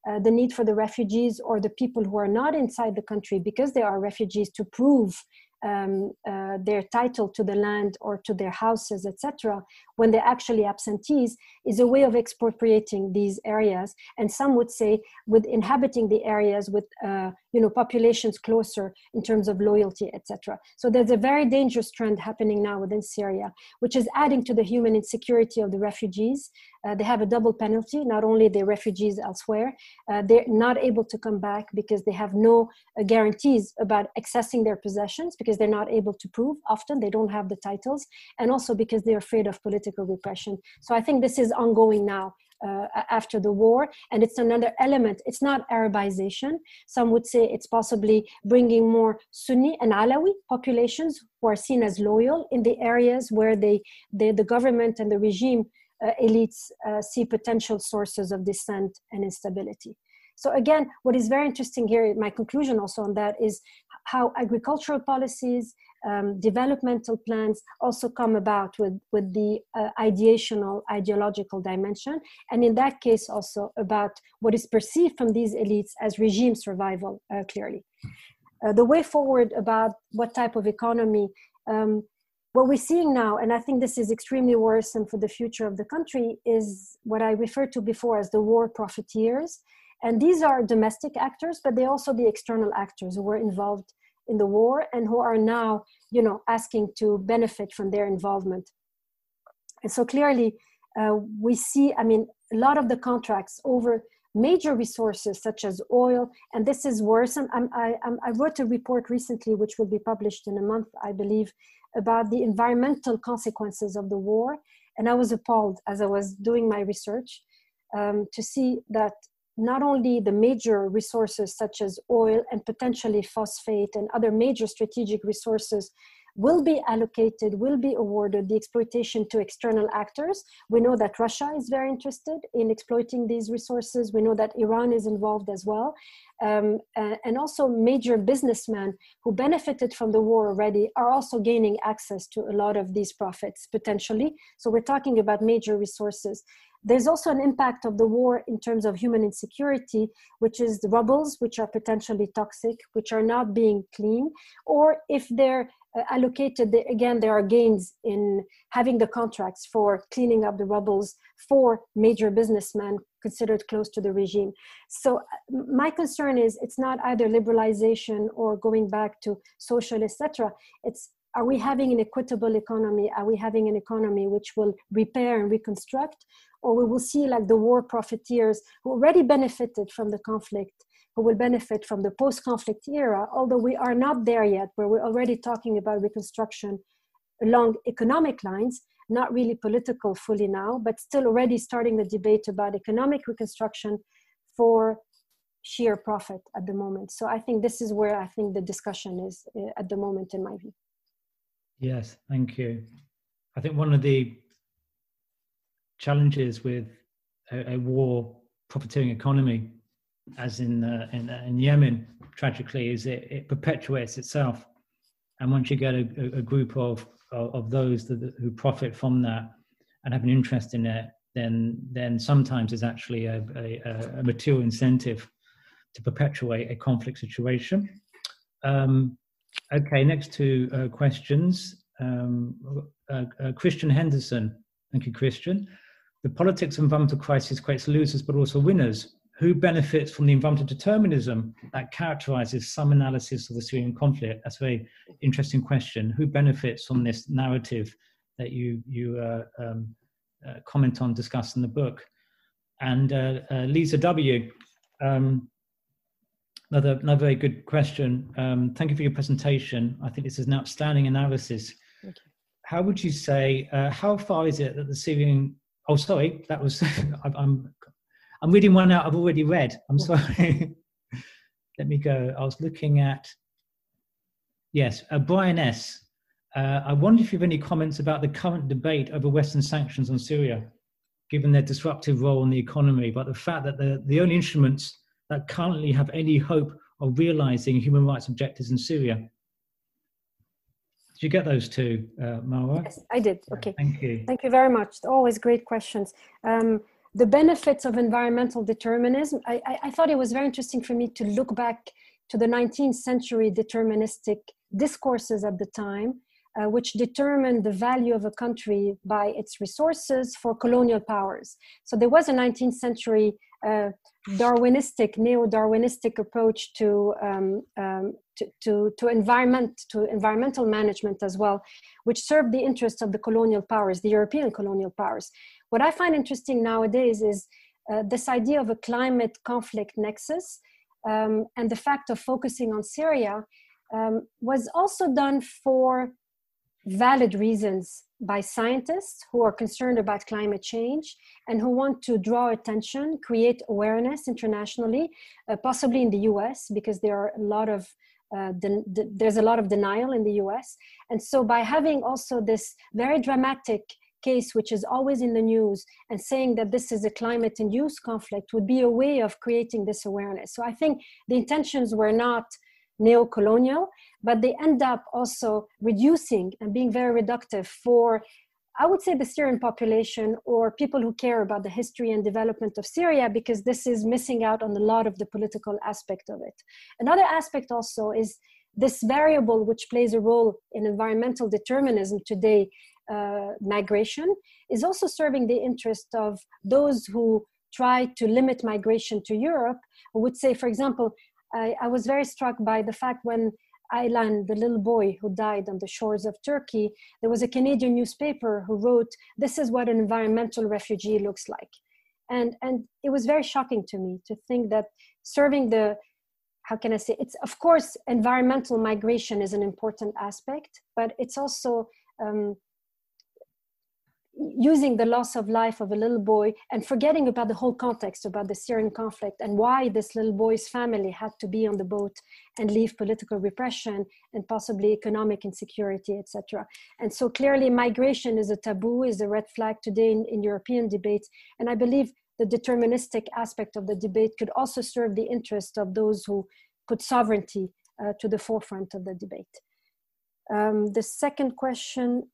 uh, the need for the refugees or the people who are not inside the country because they are refugees to prove um, uh, their title to the land or to their houses, etc., when they're actually absentees, is a way of expropriating these areas. And some would say, with inhabiting the areas with uh, you know populations closer in terms of loyalty etc so there's a very dangerous trend happening now within syria which is adding to the human insecurity of the refugees. Uh, they have a double penalty. Not only the refugees elsewhere uh, they're not able to come back because they have no uh, guarantees about accessing their possessions because they're not able to prove. Often they don't have the titles and also because they're afraid of political repression. So i think this is ongoing now uh, after the war and it's another element. It's not arabization. Some would say it's possibly bringing more sunni and alawi populations who are seen as loyal in the areas where they, they the government and the regime uh, elites uh, see potential sources of dissent and instability so again what is very interesting here my conclusion also on that is how agricultural policies um, developmental plans also come about with, with the uh, ideational ideological dimension and in that case also about what is perceived from these elites as regime survival uh, clearly. Uh, the way forward about what type of economy um, what we're seeing now and i think this is extremely worrisome for the future of the country is what i referred to before as the war profiteers and these are domestic actors but they also the external actors who were involved in the war and who are now you know asking to benefit from their involvement. And so clearly uh, we see i mean a lot of the contracts over major resources such as oil and this is worrisome. I'm, I, I'm, I wrote a report recently which will be published in a month i believe about the environmental consequences of the war. And i was appalled as i was doing my research um, to see that not only the major resources such as oil and potentially phosphate and other major strategic resources will be allocated, will be awarded the exploitation to external actors. We know that Russia is very interested in exploiting these resources. We know that Iran is involved as well. Um, and also, major businessmen who benefited from the war already are also gaining access to a lot of these profits potentially. So, we're talking about major resources. There's also an impact of the war in terms of human insecurity, which is the rubbles, which are potentially toxic, which are not being cleaned, or if they're uh, allocated, again, there are gains in having the contracts for cleaning up the rubbles for major businessmen considered close to the regime. So uh, my concern is it's not either liberalization or going back to social, etc. It's are we having an equitable economy? Are we having an economy which will repair and reconstruct? or we will see like the war profiteers who already benefited from the conflict who will benefit from the post-conflict era although we are not there yet where we're already talking about reconstruction along economic lines not really political fully now but still already starting the debate about economic reconstruction for sheer profit at the moment. So i think this is where i think the discussion is uh, at the moment in my view. Yes thank you. I think one of the challenges with a, a war profiteering economy, as in, uh, in, uh, in Yemen, tragically, is it, it perpetuates itself. And once you get a, a group of, of, those that, who profit from that and have an interest in it, then then sometimes there's actually a, a, a material incentive to perpetuate a conflict situation. Um, okay, next two uh, questions. Um, uh, uh, Christian Henderson, thank you, Christian. The politics of environmental crisis creates losers but also winners. Who benefits from the environmental determinism that characterizes some analysis of the Syrian conflict? That's a very interesting question. Who benefits from this narrative that you, you uh, um, uh, comment on, discuss in the book? And uh, uh Lisa W., um, another, another very good question. Um, thank you for your presentation. I think this is an outstanding analysis. How would you say, uh, how far is it that the Syrian Oh, sorry, that was I'm I'm reading one out I've already read. I'm sorry. Let me go. I was looking at yes, uh, Brian S. Uh, I wonder if you have any comments about the current debate over Western sanctions on Syria, given their disruptive role in the economy, but the fact that the, the only instruments that currently have any hope of realizing human rights objectives in Syria did you get those two, uh, Marwa? Yes, I did. Okay. Thank you. Thank you very much. Always great questions. Um, the benefits of environmental determinism, I, I, I, thought it was very interesting for me to look back to the 19th century deterministic discourses at the time. Uh, which determined the value of a country by its resources for colonial powers. So there was a 19th century uh, Darwinistic, neo-Darwinistic approach to, um, um, to, to, to, environment, to environmental management as well, which served the interests of the colonial powers, the European colonial powers. What I find interesting nowadays is uh, this idea of a climate conflict nexus um, and the fact of focusing on Syria um, was also done for valid reasons by scientists who are concerned about climate change and who want to draw attention, create awareness internationally, uh, possibly in the US, because there are a lot of uh, there's a lot of denial in the US. And so by having also this very dramatic case, which is always in the news, and saying that this is a climate induced conflict would be a way of creating this awareness. So I think the intentions were not neo-colonial, but they end up also reducing and being very reductive for I would say the Syrian population or people who care about the history and development of Syria because this is missing out on a lot of the political aspect of it. Another aspect also is this variable which plays a role in environmental determinism today, uh, migration, is also serving the interest of those who try to limit migration to Europe, would say, for example, I, I was very struck by the fact when Aylan, the little boy who died on the shores of Turkey, there was a Canadian newspaper who wrote, This is what an environmental refugee looks like. And, and it was very shocking to me to think that serving the, how can I say, it's of course, environmental migration is an important aspect, but it's also um, using the loss of life of a little boy and forgetting about the whole context about the Syrian conflict and why this little boy's family had to be on the boat and leave political repression and possibly economic insecurity, etc. And so clearly migration is a taboo, is a red flag today in, in European debates. And I believe the deterministic aspect of the debate could also serve the interest of those who put sovereignty uh, to the forefront of the debate. Um, the second question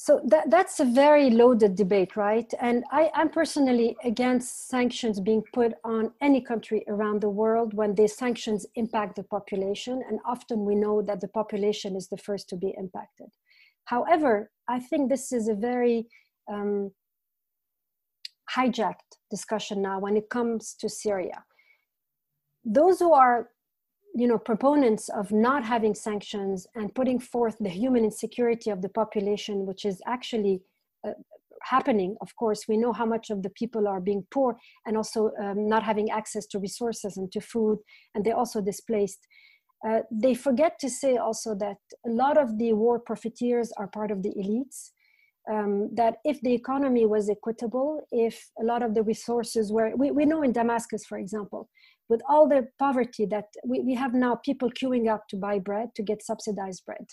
so that, that's a very loaded debate, right? And I, am personally against sanctions being put on any country around the world when these sanctions impact the population. And often we know that the population is the first to be impacted. However, I think this is a very um, hijacked discussion now when it comes to Syria. Those who are you know proponents of not having sanctions and putting forth the human insecurity of the population which is actually uh, happening. Of course we know how much of the people are being poor and also um, not having access to resources and to food and they're also displaced. Uh, they forget to say also that a lot of the war profiteers are part of the elites um, that if the economy was equitable, if a lot of the resources were, we, we know in Damascus, for example, with all the poverty that we, we have now people queuing up to buy bread to get subsidized bread.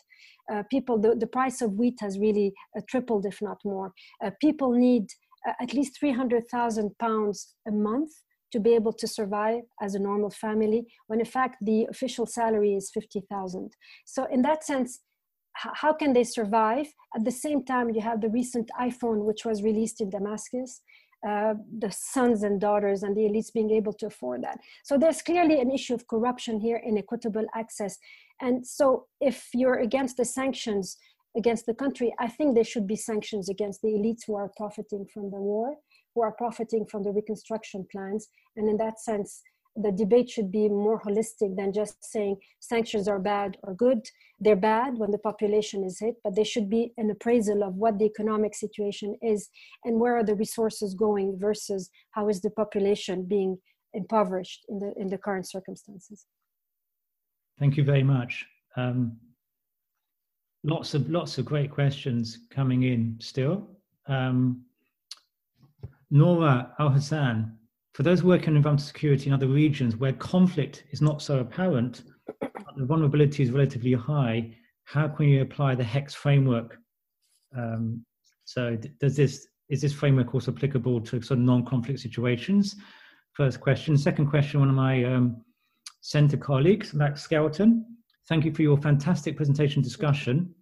Uh, people the, the price of wheat has really uh, tripled if not more. Uh, people need uh, at least 300000 pounds a month to be able to survive as a normal family when in fact the official salary is 50000 so in that sense how can they survive? At the same time you have the recent iphone which was released in damascus uh, the sons and daughters and the elites being able to afford that. So there's clearly an issue of corruption here, inequitable access. And so if you're against the sanctions against the country, I think there should be sanctions against the elites who are profiting from the war, who are profiting from the reconstruction plans. And in that sense, the debate should be more holistic than just saying sanctions are bad or good. They're bad when the population is hit, but there should be an appraisal of what the economic situation is and where are the resources going versus how is the population being impoverished in the in the current circumstances. Thank you very much. Um, lots of lots of great questions coming in still. Um, Nora Al Hassan for those working in environmental security in other regions where conflict is not so apparent, the vulnerability is relatively high, how can you apply the HECS framework? Um, so does this is this framework also applicable to sort of non-conflict situations? First question. Second question, one of my um, center colleagues, Max Skelton. Thank you for your fantastic presentation discussion.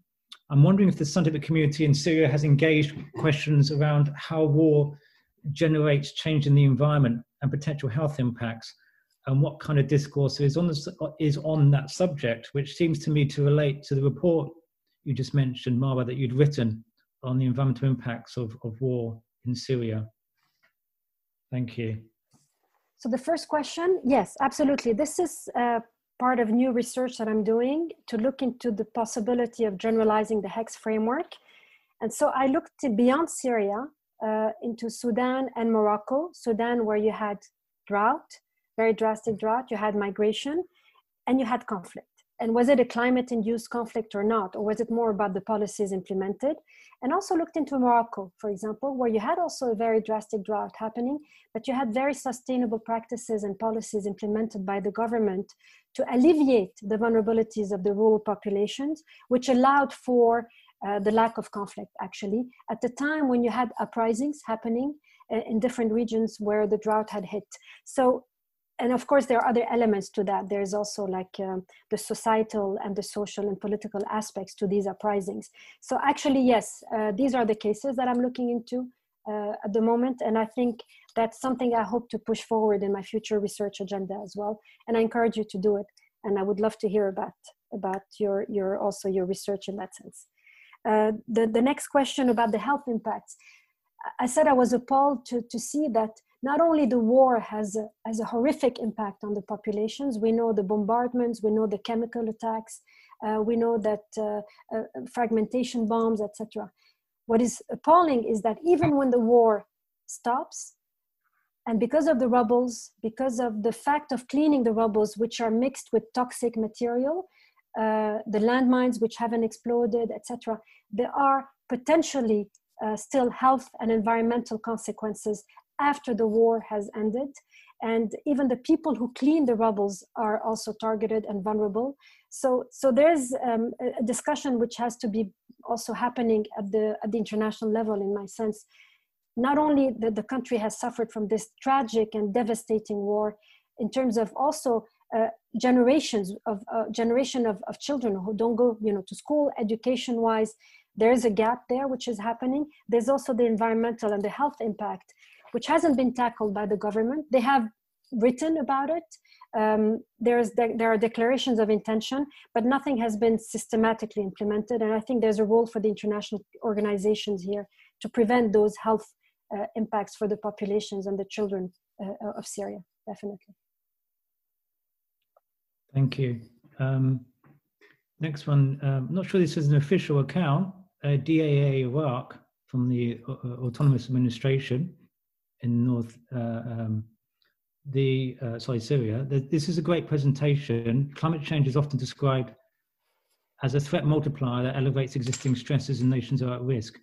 I'm wondering if the scientific community in Syria has engaged questions around how war generates change in the environment and potential health impacts and what kind of discourse is on, the, is on that subject, which seems to me to relate to the report you just mentioned, Marwa, that you'd written on the environmental impacts of, of war in Syria. Thank you. So the first question, yes, absolutely. This is uh, part of new research that I'm doing to look into the possibility of generalizing the HECS framework. And so I looked beyond Syria uh, into Sudan and Morocco. Sudan, where you had drought, very drastic drought, you had migration, and you had conflict. And was it a climate induced conflict or not? Or was it more about the policies implemented? And also looked into morocco for example where you had also a very drastic drought happening but you had very sustainable practices and policies implemented by the government to alleviate the vulnerabilities of the rural populations which allowed for uh, the lack of conflict actually. At the time when you had uprisings happening uh, in different regions where the drought had hit. So and of course there are other elements to that. There's also like um, the societal and the social and political aspects to these uprisings. So actually yes uh, these are the cases that i'm looking into uh, at the moment. And i think that's something i hope to push forward in my future research agenda as well. And i encourage you to do it. And i would love to hear about about your your also your research in that sense uh, the, the next question about the health impacts i said i was appalled to, to see that not only the war has a, has a horrific impact on the populations, we know the bombardments, we know the chemical attacks, uh, we know that uh, uh, fragmentation bombs, etc. What is appalling is that even when the war stops, and because of the rubbles, because of the fact of cleaning the rubbles, which are mixed with toxic material, uh, the landmines which haven't exploded, etc., there are potentially uh, still health and environmental consequences after the war has ended. And even the people who clean the rubbles are also targeted and vulnerable. So, so there's um, a discussion which has to be also happening at the, at the international level, in my sense. Not only that the country has suffered from this tragic and devastating war, in terms of also uh, generations of uh, generation of, of children who don't go you know to school education wise there is a gap there which is happening there's also the environmental and the health impact which hasn't been tackled by the government. They have written about it. Um, there's de- there are declarations of intention, but nothing has been systematically implemented. And I think there's a role for the international organizations here to prevent those health uh, impacts for the populations and the children uh, of Syria. Definitely. Thank you. Um, next one. Um, not sure this is an official account. Uh, DAA Iraq from the uh, Autonomous Administration in North, uh, um, the uh, sorry Syria. This is a great presentation. Climate change is often described as a threat multiplier that elevates existing stresses and nations are at risk.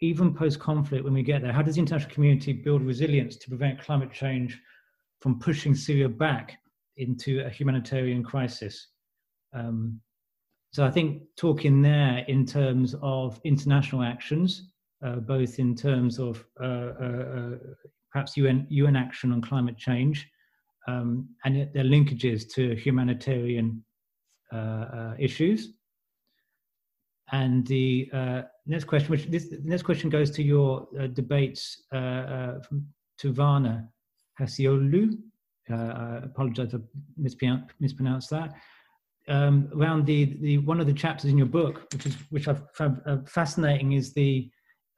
Even post-conflict, when we get there, how does the international community build resilience to prevent climate change from pushing Syria back into a humanitarian crisis? Um, so I think talking there in terms of international actions, uh, both in terms of uh, uh, perhaps UN, UN action on climate change um, and their linkages to humanitarian uh, uh, issues. And the uh, next question, which this next question goes to your uh, debates uh, uh, from, to Varna Hasiolu. I apologize I mispronounced that. Um, around the, the one of the chapters in your book, which is which I've found fascinating, is the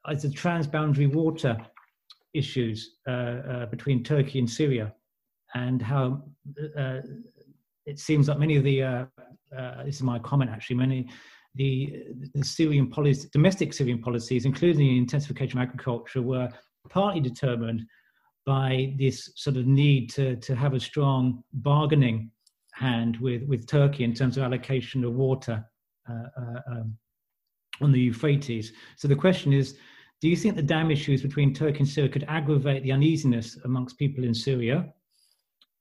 is the transboundary water issues uh, uh, between Turkey and Syria, and how uh, it seems like many of the this is my comment actually many the, the Syrian policies, domestic Syrian policies, including the intensification of agriculture, were partly determined by this sort of need to, to have a strong bargaining hand with, with Turkey in terms of allocation of water uh, uh, um, on the Euphrates. So the question is, do you think the dam issues between Turkey and Syria could aggravate the uneasiness amongst people in Syria?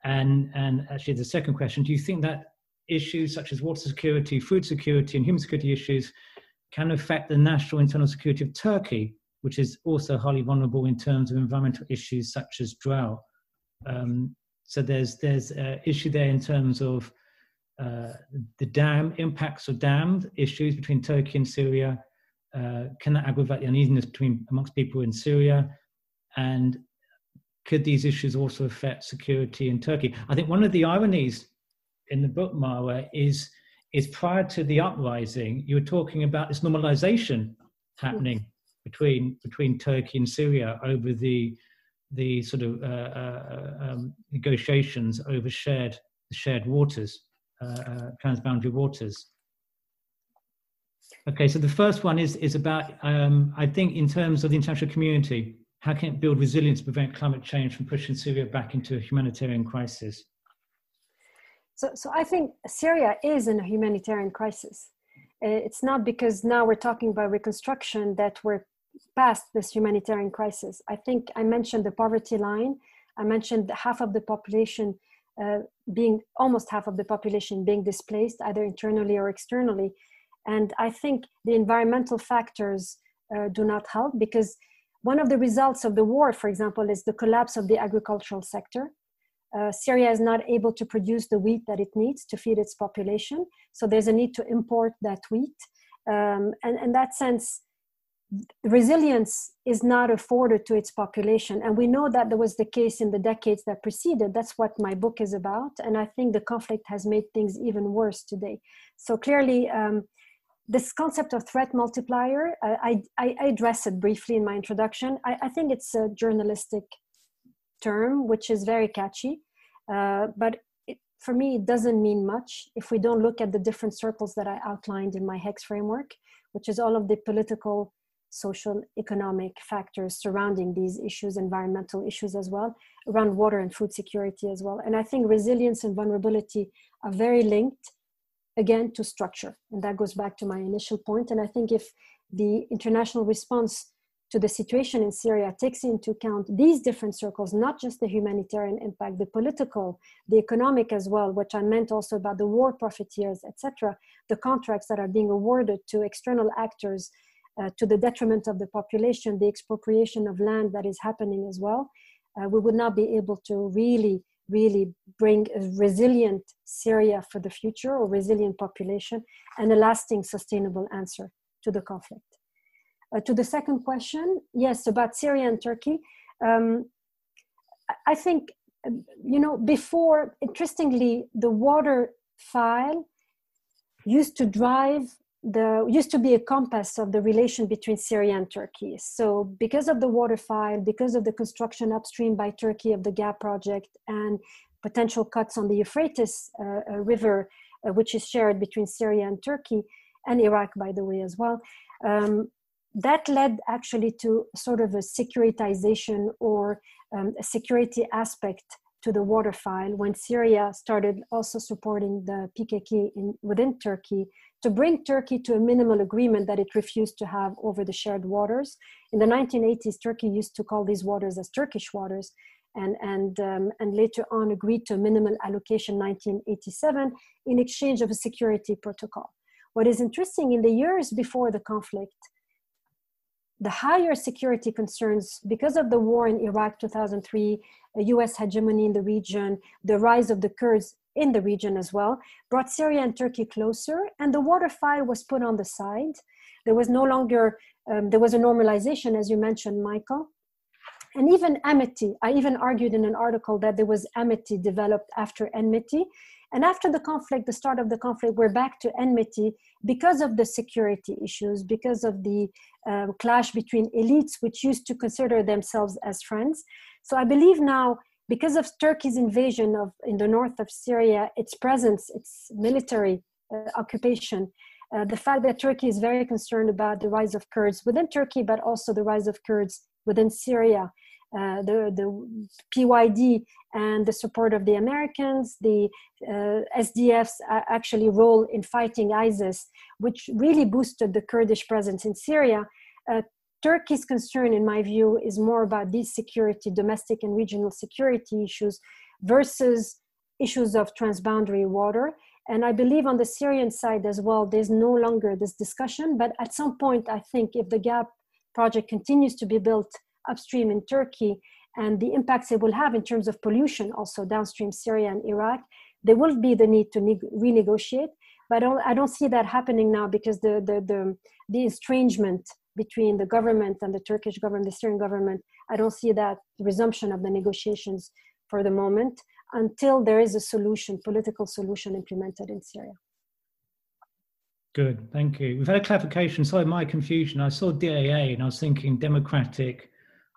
And, and actually, the second question do you think that issues such as water security, food security, and human security issues can affect the national internal security of Turkey, which is also highly vulnerable in terms of environmental issues such as drought? Um, so there's there's an issue there in terms of uh, the dam impacts of dam issues between Turkey and Syria, uh, can that aggravate the uneasiness between amongst people in Syria? And could these issues also affect security in Turkey? I think one of the ironies in the book, Marwa, is is prior to the uprising, you were talking about this normalization happening between between Turkey and Syria over the the sort of uh, uh, um, negotiations over shared shared waters, uh, uh, transboundary waters. Okay, so the first one is is about um, I think in terms of the international community, how can it build resilience to prevent climate change from pushing Syria back into a humanitarian crisis? So, so I think Syria is in a humanitarian crisis. It's not because now we're talking about reconstruction that we're past this humanitarian crisis. I think I mentioned the poverty line. I mentioned half of the population uh, being almost half of the population being displaced either internally or externally. And I think the environmental factors uh, do not help because one of the results of the war, for example, is the collapse of the agricultural sector. Uh, Syria is not able to produce the wheat that it needs to feed its population. So there's a need to import that wheat. Um, and in that sense, resilience is not afforded to its population. And we know that there was the case in the decades that preceded. That's what my book is about. And I think the conflict has made things even worse today. So clearly, um, this concept of threat multiplier, I, I, I, address it briefly in my introduction. I, I, think it's a journalistic term, which is very catchy. Uh, but it, for me, it doesn't mean much if we don't look at the different circles that I outlined in my HECS framework, which is all of the political social economic factors surrounding these issues environmental issues as well around water and food security as well. And i think resilience and vulnerability are very linked again to structure. And that goes back to my initial point. And i think if the international response to the situation in syria takes into account these different circles not just the humanitarian impact the political the economic as well which i meant also about the war profiteers etc the contracts that are being awarded to external actors uh, to the detriment of the population, the expropriation of land that is happening as well, uh, we would not be able to really, really bring a resilient Syria for the future or resilient population and a lasting, sustainable answer to the conflict. Uh, to the second question, yes, about Syria and Turkey. Um, I think, you know, before, interestingly, the water file used to drive the used to be a compass of the relation between Syria and Turkey. So, because of the water file, because of the construction upstream by Turkey of the GAP project, and potential cuts on the Euphrates uh, uh, River, uh, which is shared between Syria and Turkey, and Iraq, by the way, as well. Um, that led actually to sort of a securitization or um, a security aspect to the water file when Syria started also supporting the PKK in, within Turkey to bring Turkey to a minimal agreement that it refused to have over the shared waters. In the 1980s, Turkey used to call these waters as Turkish waters, and, and, um, and later on agreed to a minimal allocation 1987 in exchange of a security protocol. What is interesting, in the years before the conflict, the higher security concerns because of the war in Iraq 2003, US hegemony in the region, the rise of the Kurds in the region as well, brought Syria and Turkey closer, and the water file was put on the side. There was no longer, um, there was a normalization, as you mentioned, Michael. And even amity, I even argued in an article that there was amity developed after enmity. And after the conflict, the start of the conflict, we're back to enmity because of the security issues, because of the um, clash between elites, which used to consider themselves as friends. So I believe now because of Turkey's invasion of in the north of Syria, its presence, its military uh, occupation, uh, the fact that Turkey is very concerned about the rise of Kurds within Turkey, but also the rise of Kurds within Syria, uh, the, the PYD and the support of the Americans, the uh, SDF's actually role in fighting ISIS, which really boosted the Kurdish presence in Syria, uh, Turkey's concern, in my view, is more about these security, domestic and regional security issues versus issues of transboundary water. And I believe on the Syrian side as well, there's no longer this discussion. But at some point, I think if the GAP project continues to be built upstream in Turkey and the impacts it will have in terms of pollution also downstream Syria and Iraq, there will be the need to ne- renegotiate. But I don't, I don't see that happening now because the, the, the, the estrangement between the government and the Turkish government, the Syrian government, I don't see that resumption of the negotiations for the moment until there is a solution, political solution implemented in Syria. Good, thank you. We've had a clarification. Sorry, my confusion. I saw DAA and I was thinking Democratic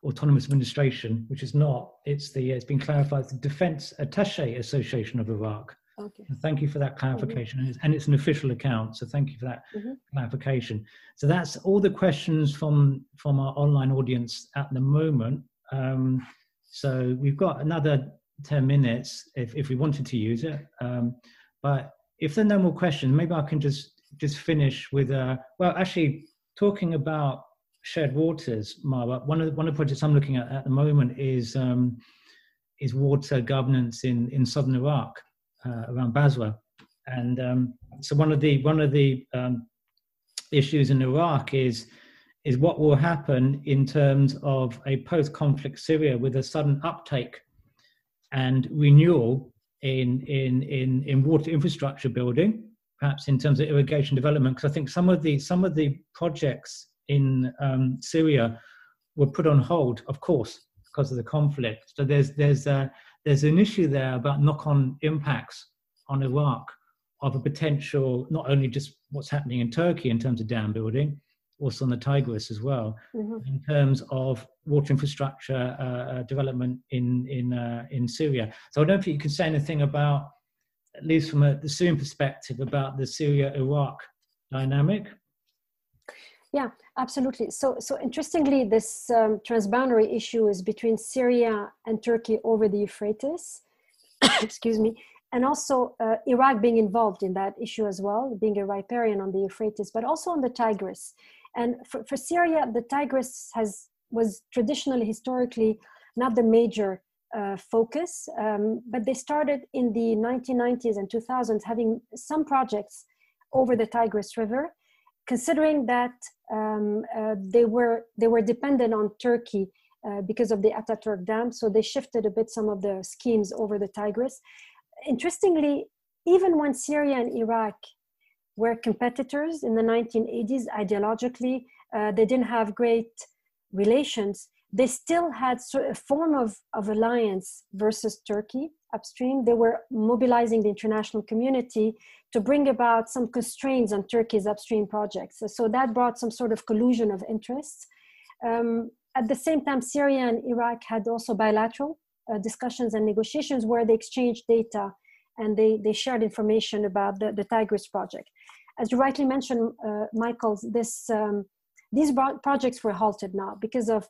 Autonomous Administration, which is not. It's the. It's been clarified. The Defense Attaché Association of Iraq. Okay. Thank you for that clarification, mm-hmm. and it's an official account. So thank you for that mm-hmm. clarification. So that's all the questions from from our online audience at the moment. Um, so we've got another ten minutes if if we wanted to use it. Um, but if there are no more questions, maybe I can just just finish with uh, well, actually talking about shared waters, Marwa. One of the, one of the projects I'm looking at at the moment is um, is water governance in in southern Iraq uh, around Basra, and um, so one of the one of the um, issues in Iraq is is what will happen in terms of a post-conflict Syria with a sudden uptake and renewal in in in in water infrastructure building, perhaps in terms of irrigation development. Because I think some of the some of the projects in um, Syria were put on hold, of course, because of the conflict. So there's there's a, there's an issue there about knock-on impacts on Iraq of a potential not only just what's happening in Turkey in terms of dam building, also on the Tigris as well, mm-hmm. in terms of water infrastructure uh, uh, development in in uh, in Syria. So I don't think you can say anything about, at least from a, the Syrian perspective, about the Syria-Iraq dynamic. Yeah, absolutely. So, so interestingly, this um, transboundary issue is between Syria and Turkey over the Euphrates. Excuse me, and also uh, Iraq being involved in that issue as well, being a riparian on the Euphrates, but also on the Tigris. And for, for Syria, the Tigris has was traditionally, historically, not the major uh, focus, um, but they started in the 1990s and 2000s having some projects over the Tigris River, considering that um, uh, they were they were dependent on Turkey uh, because of the Ataturk Dam, so they shifted a bit some of the schemes over the Tigris. Interestingly, even when Syria and Iraq were competitors in the 1980s ideologically, uh, they didn't have great relations. They still had a form of, of alliance versus Turkey upstream. They were mobilizing the international community to bring about some constraints on Turkey's upstream projects. So that brought some sort of collusion of interests. Um, at the same time, Syria and Iraq had also bilateral uh, discussions and negotiations where they exchanged data and they, they shared information about the, the Tigris project. As you rightly mentioned, uh, Michael, this, um, these projects were halted now because of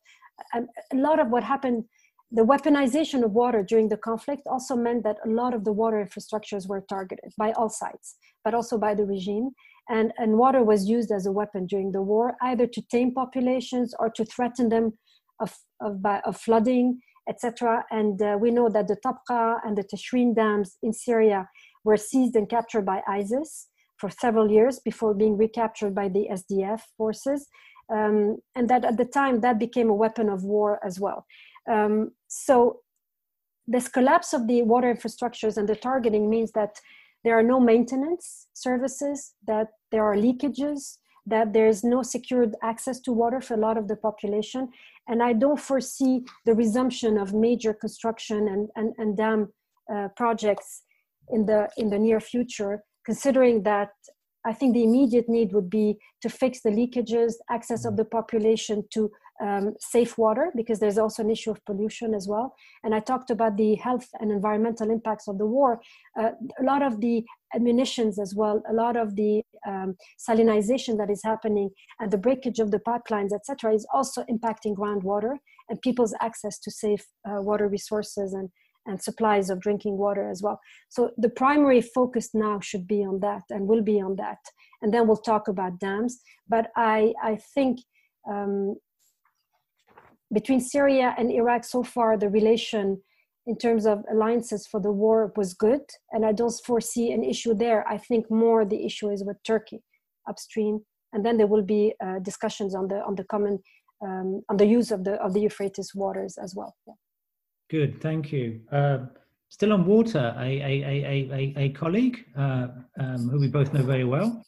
a, um, lot of what happened the weaponization of water during the conflict also meant that a lot of the water infrastructures were targeted by all sides, but also by the regime. And, and water was used as a weapon during the war, either to tame populations or to threaten them of, of, by, of flooding, etc. And uh, we know that the Tabqa and the Tishrin dams in Syria were seized and captured by ISIS for several years before being recaptured by the SDF forces. Um, and that at the time that became a weapon of war as well. Um, so this collapse of the water infrastructures and the targeting means that there are no maintenance services, that there are leakages, that there's no secured access to water for a lot of the population. And I don't foresee the resumption of major construction and, and, and dam uh, projects in the, in the near future, considering that I think the immediate need would be to fix the leakages, access of the population to um, safe water because there's also an issue of pollution as well. And I talked about the health and environmental impacts of the war. Uh, a lot of the munitions as well, a lot of the um, salinization that is happening and the breakage of the pipelines, etc., is also impacting groundwater and people's access to safe uh, water resources and and supplies of drinking water as well. So the primary focus now should be on that and will be on that. And then we'll talk about dams. But I, I think um, between Syria and Iraq so far, the relation in terms of alliances for the war was good, and I don't foresee an issue there. I think more the issue is with Turkey upstream, and then there will be uh, discussions on the on the common um, on the use of the of the Euphrates waters as well. Yeah. Good, thank you. Uh, still on water, a a a a, a colleague uh, um, who we both know very well,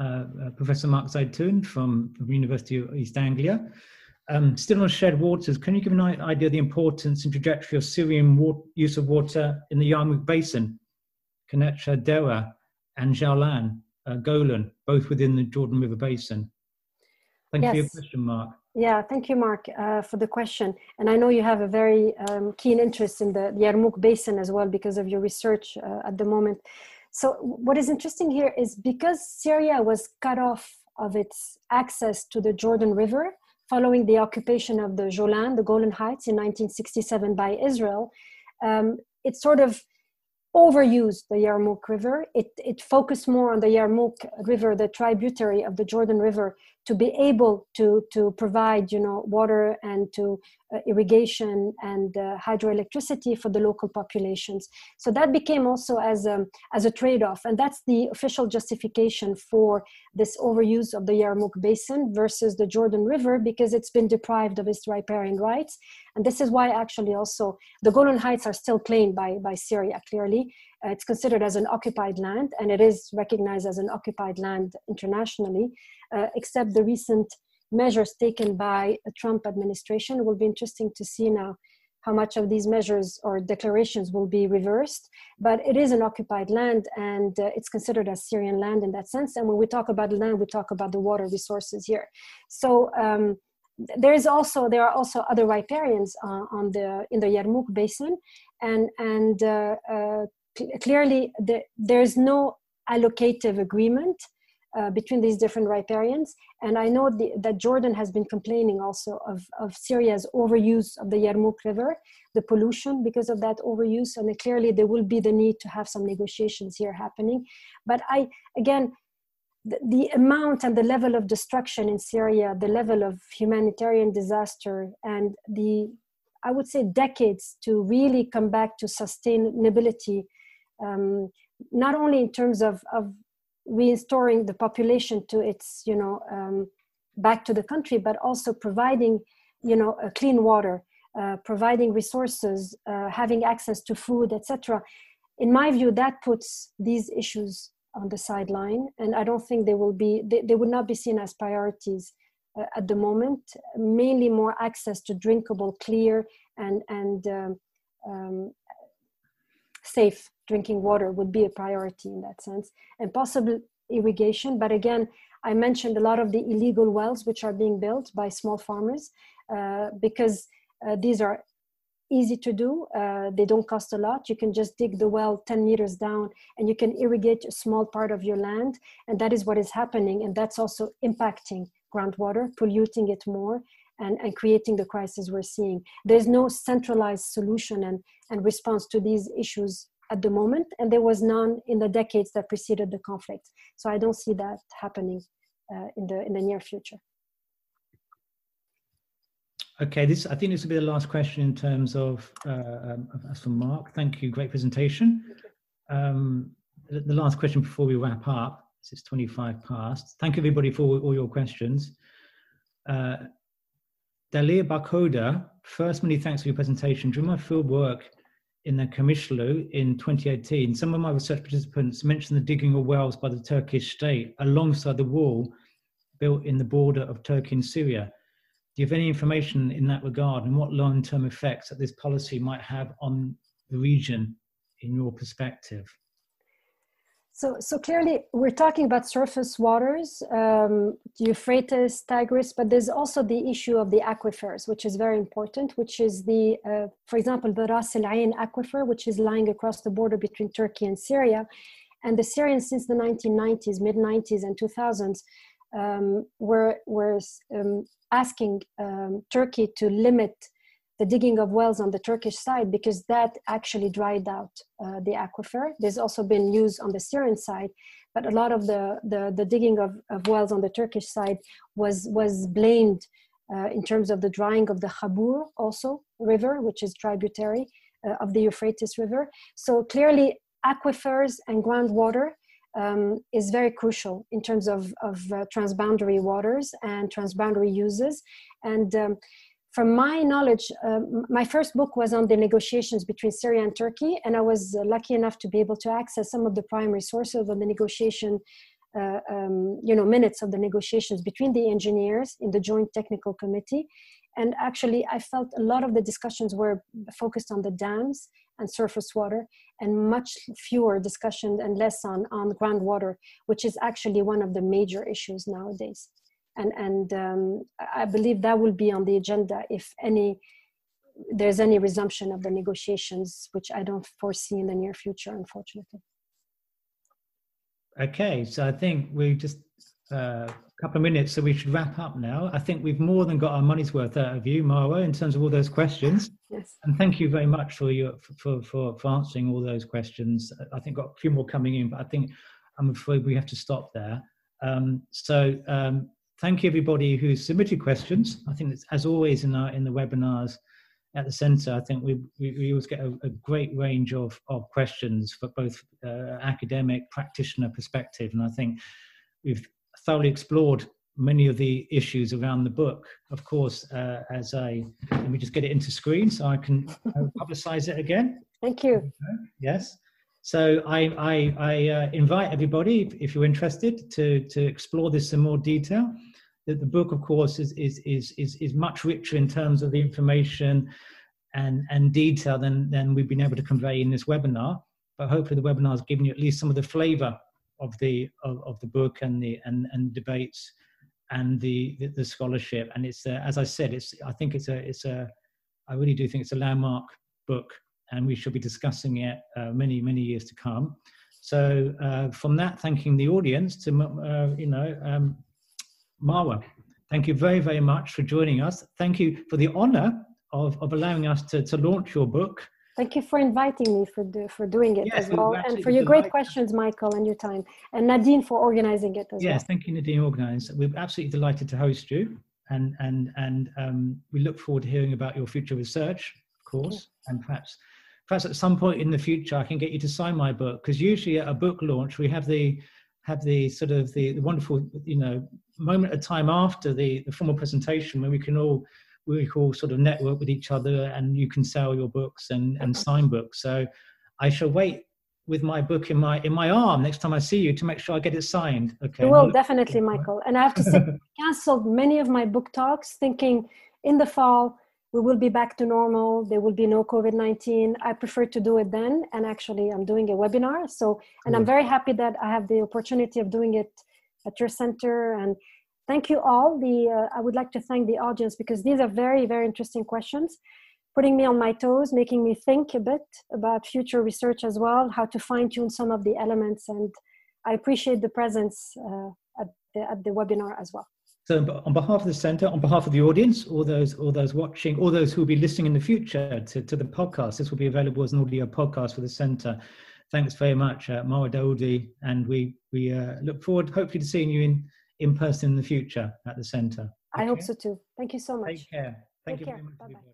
uh, uh, Professor Mark Zeitoun from the University of East Anglia. Um, still on shared waters, can you give an idea of the importance and trajectory of Syrian water, use of water in the Yarmouk Basin, Kenetcha, Deraa, and Jowlan? uh, Golan, both within the Jordan River Basin? Thank yes. you for your question, Mark. Yeah, thank you, Mark, uh, for the question. And I know you have a very um, keen interest in the, the Yarmouk Basin as well because of your research uh, at the moment. So, what is interesting here is because Syria was cut off of its access to the Jordan River following the occupation of the Golan, the Golan Heights, in 1967 by Israel, um, it sort of overused the Yarmouk River. It, it focused more on the Yarmouk River, the tributary of the Jordan River, to be able to, to provide you know, water and to uh, irrigation and uh, hydroelectricity for the local populations. So that became also as a, as a trade-off. And that's the official justification for this overuse of the Yarmouk Basin versus the Jordan River because it's been deprived of its riparian rights. And this is why actually also the Golan Heights are still claimed by, by Syria, clearly. Uh, it's considered as an occupied land and it is recognized as an occupied land internationally, except the recent measures taken by the Trump administration. It will be interesting to see now how much of these measures or declarations will be reversed. But it is an occupied land and uh, it's considered as Syrian land in that sense. And when we talk about land, we talk about the water resources here. So um, there is also there are also other riparians uh, on the in the Yarmouk basin, and and uh, uh clearly the, there's no allocative agreement uh, between these different riparians. And I know the, that Jordan has been complaining also of, of Syria's overuse of the Yarmouk River, the pollution because of that overuse. And clearly there will be the need to have some negotiations here happening. But I, again, the, the amount and the level of destruction in Syria, the level of humanitarian disaster, and the, I would say, decades to really come back to sustainability um, not only in terms of, of restoring the population to its you know um, back to the country but also providing you know clean water uh, providing resources uh, having access to food etc in my view that puts these issues on the sideline and i don't think they will be they, they would not be seen as priorities uh, at the moment. Mainly more access to drinkable clear and and um, um, safe drinking water would be a priority in that sense and possible irrigation. But again i mentioned a lot of the illegal wells which are being built by small farmers uh, because uh, these are easy to do uh, they don't cost a lot. You can just dig the well 10 meters down and you can irrigate a small part of your land and that is what is happening and that's also impacting groundwater polluting it more and, and creating the crisis we're seeing. There's no centralized solution and, and response to these issues at the moment, and there was none in the decades that preceded the conflict. So I don't see that happening uh, in the in the near future. Okay, this I think this will be the last question in terms of uh, um, as for Mark. Thank you, great presentation. Um, the, the, last question before we wrap up. It's 25 past. Thank you everybody for all, your questions. Uh, Dalia Barkoda, first many thanks for your presentation. During my field work in the Kamishlu in 2018, some of my research participants mentioned the digging of wells by the Turkish state alongside the wall built in the border of Turkey and Syria. Do you have any information in that regard and what long term effects that this policy might have on the region in your perspective? So, so clearly, we're talking about surface waters, um, Euphrates, Tigris, but there's also the issue of the aquifers, which is very important, which is the, uh, for example, the Ras Ain aquifer, which is lying across the border between Turkey and Syria. And the Syrians, since the 1990s, mid 90s, and 2000s, um, were, were um, asking um, Turkey to limit the digging of wells on the Turkish side because that actually dried out uh, the aquifer. There's also been news on the Syrian side, but a lot of the, the, the digging of, of wells on the Turkish side was, was blamed uh, in terms of the drying of the Khabur also river, which is tributary uh, of the Euphrates River. So clearly aquifers and groundwater um, is very crucial in terms of, of uh, transboundary waters and transboundary uses. And um, from my knowledge, uh, my first book was on the negotiations between Syria and Turkey, and I was uh, lucky enough to be able to access some of the primary sources of the negotiation, uh, um, you know, minutes of the negotiations between the engineers in the Joint Technical Committee. And actually, I felt a lot of the discussions were focused on the dams and surface water, and much fewer discussions and less on, on groundwater, which is actually one of the major issues nowadays. And, and um, I believe that will be on the agenda if any there's any resumption of the negotiations, which I don't foresee in the near future, unfortunately. Okay, so I think we just uh, a couple of minutes, so we should wrap up now. I think we've more than got our money's worth out of you, Marwa, in terms of all those questions. Yes. And thank you very much for your for for, for answering all those questions. I think got a few more coming in, but I think I'm afraid we have to stop there. Um, so um, thank you everybody who submitted questions. I think it's, as always in our in the webinars at the centre, I think we, we, we always get a, a, great range of, of questions for both uh, academic, practitioner perspective. And I think we've thoroughly explored many of the issues around the book. Of course, uh, as I, let me just get it into screen so I can uh, publicize it again. Thank you. Yes. So I, I, I uh, invite everybody, if, if, you're interested, to, to explore this in more detail that the book, of course, is, is, is, is, is much richer in terms of the information and, and detail than, than we've been able to convey in this webinar. But hopefully the webinar has given you at least some of the flavor of the, of, of the book and the and, and debates and the, the, the scholarship. And it's, as I said, it's, I think it's a, it's a, I really do think it's a landmark book and we shall be discussing it uh, many, many years to come. So uh, from that, thanking the audience to, uh, you know, um, Marwa, thank you very, very much for joining us. Thank you for the honor of, of allowing us to, to launch your book. Thank you for inviting me for do, for doing it yes, as well, and for your great questions, Michael, and your time, and Nadine for organizing it as yes, well. Yes, thank you, Nadine, organized. We're absolutely delighted to host you, and and and um, we look forward to hearing about your future research, course, and perhaps perhaps at some point in the future I can get you to sign my book because usually at a book launch we have the have the sort of the, the wonderful you know moment of time after the, the formal presentation when we can all we all sort of network with each other and you can sell your books and, and sign books. So i shall wait with my book in my in my arm next time i see you to make sure i get it signed. Okay will definitely michael. And i have to say canceled many of my book talks thinking in the fall we will be back to normal. There will be no covid-19 i prefer to do it then and actually i'm doing a webinar. So and i'm very happy that i have the opportunity of doing it at your center. And thank you all. The uh, i would like to thank the audience because these are very very interesting questions putting me on my toes making me think a bit about future research as well how to fine tune some of the elements. And i appreciate the presence uh, at, the, at the webinar as well so on behalf of the centre, on behalf of the audience, all those, all those watching, all those who will be listening in the future to, to the podcast, this will be available as an audio podcast for the centre. Thanks very much, uh, Marwa Daoudy, and we we uh, look forward, hopefully, to seeing you in in person in the future at the centre. I hope so too. Thank you so much. Take care. Thank Take you care. very much.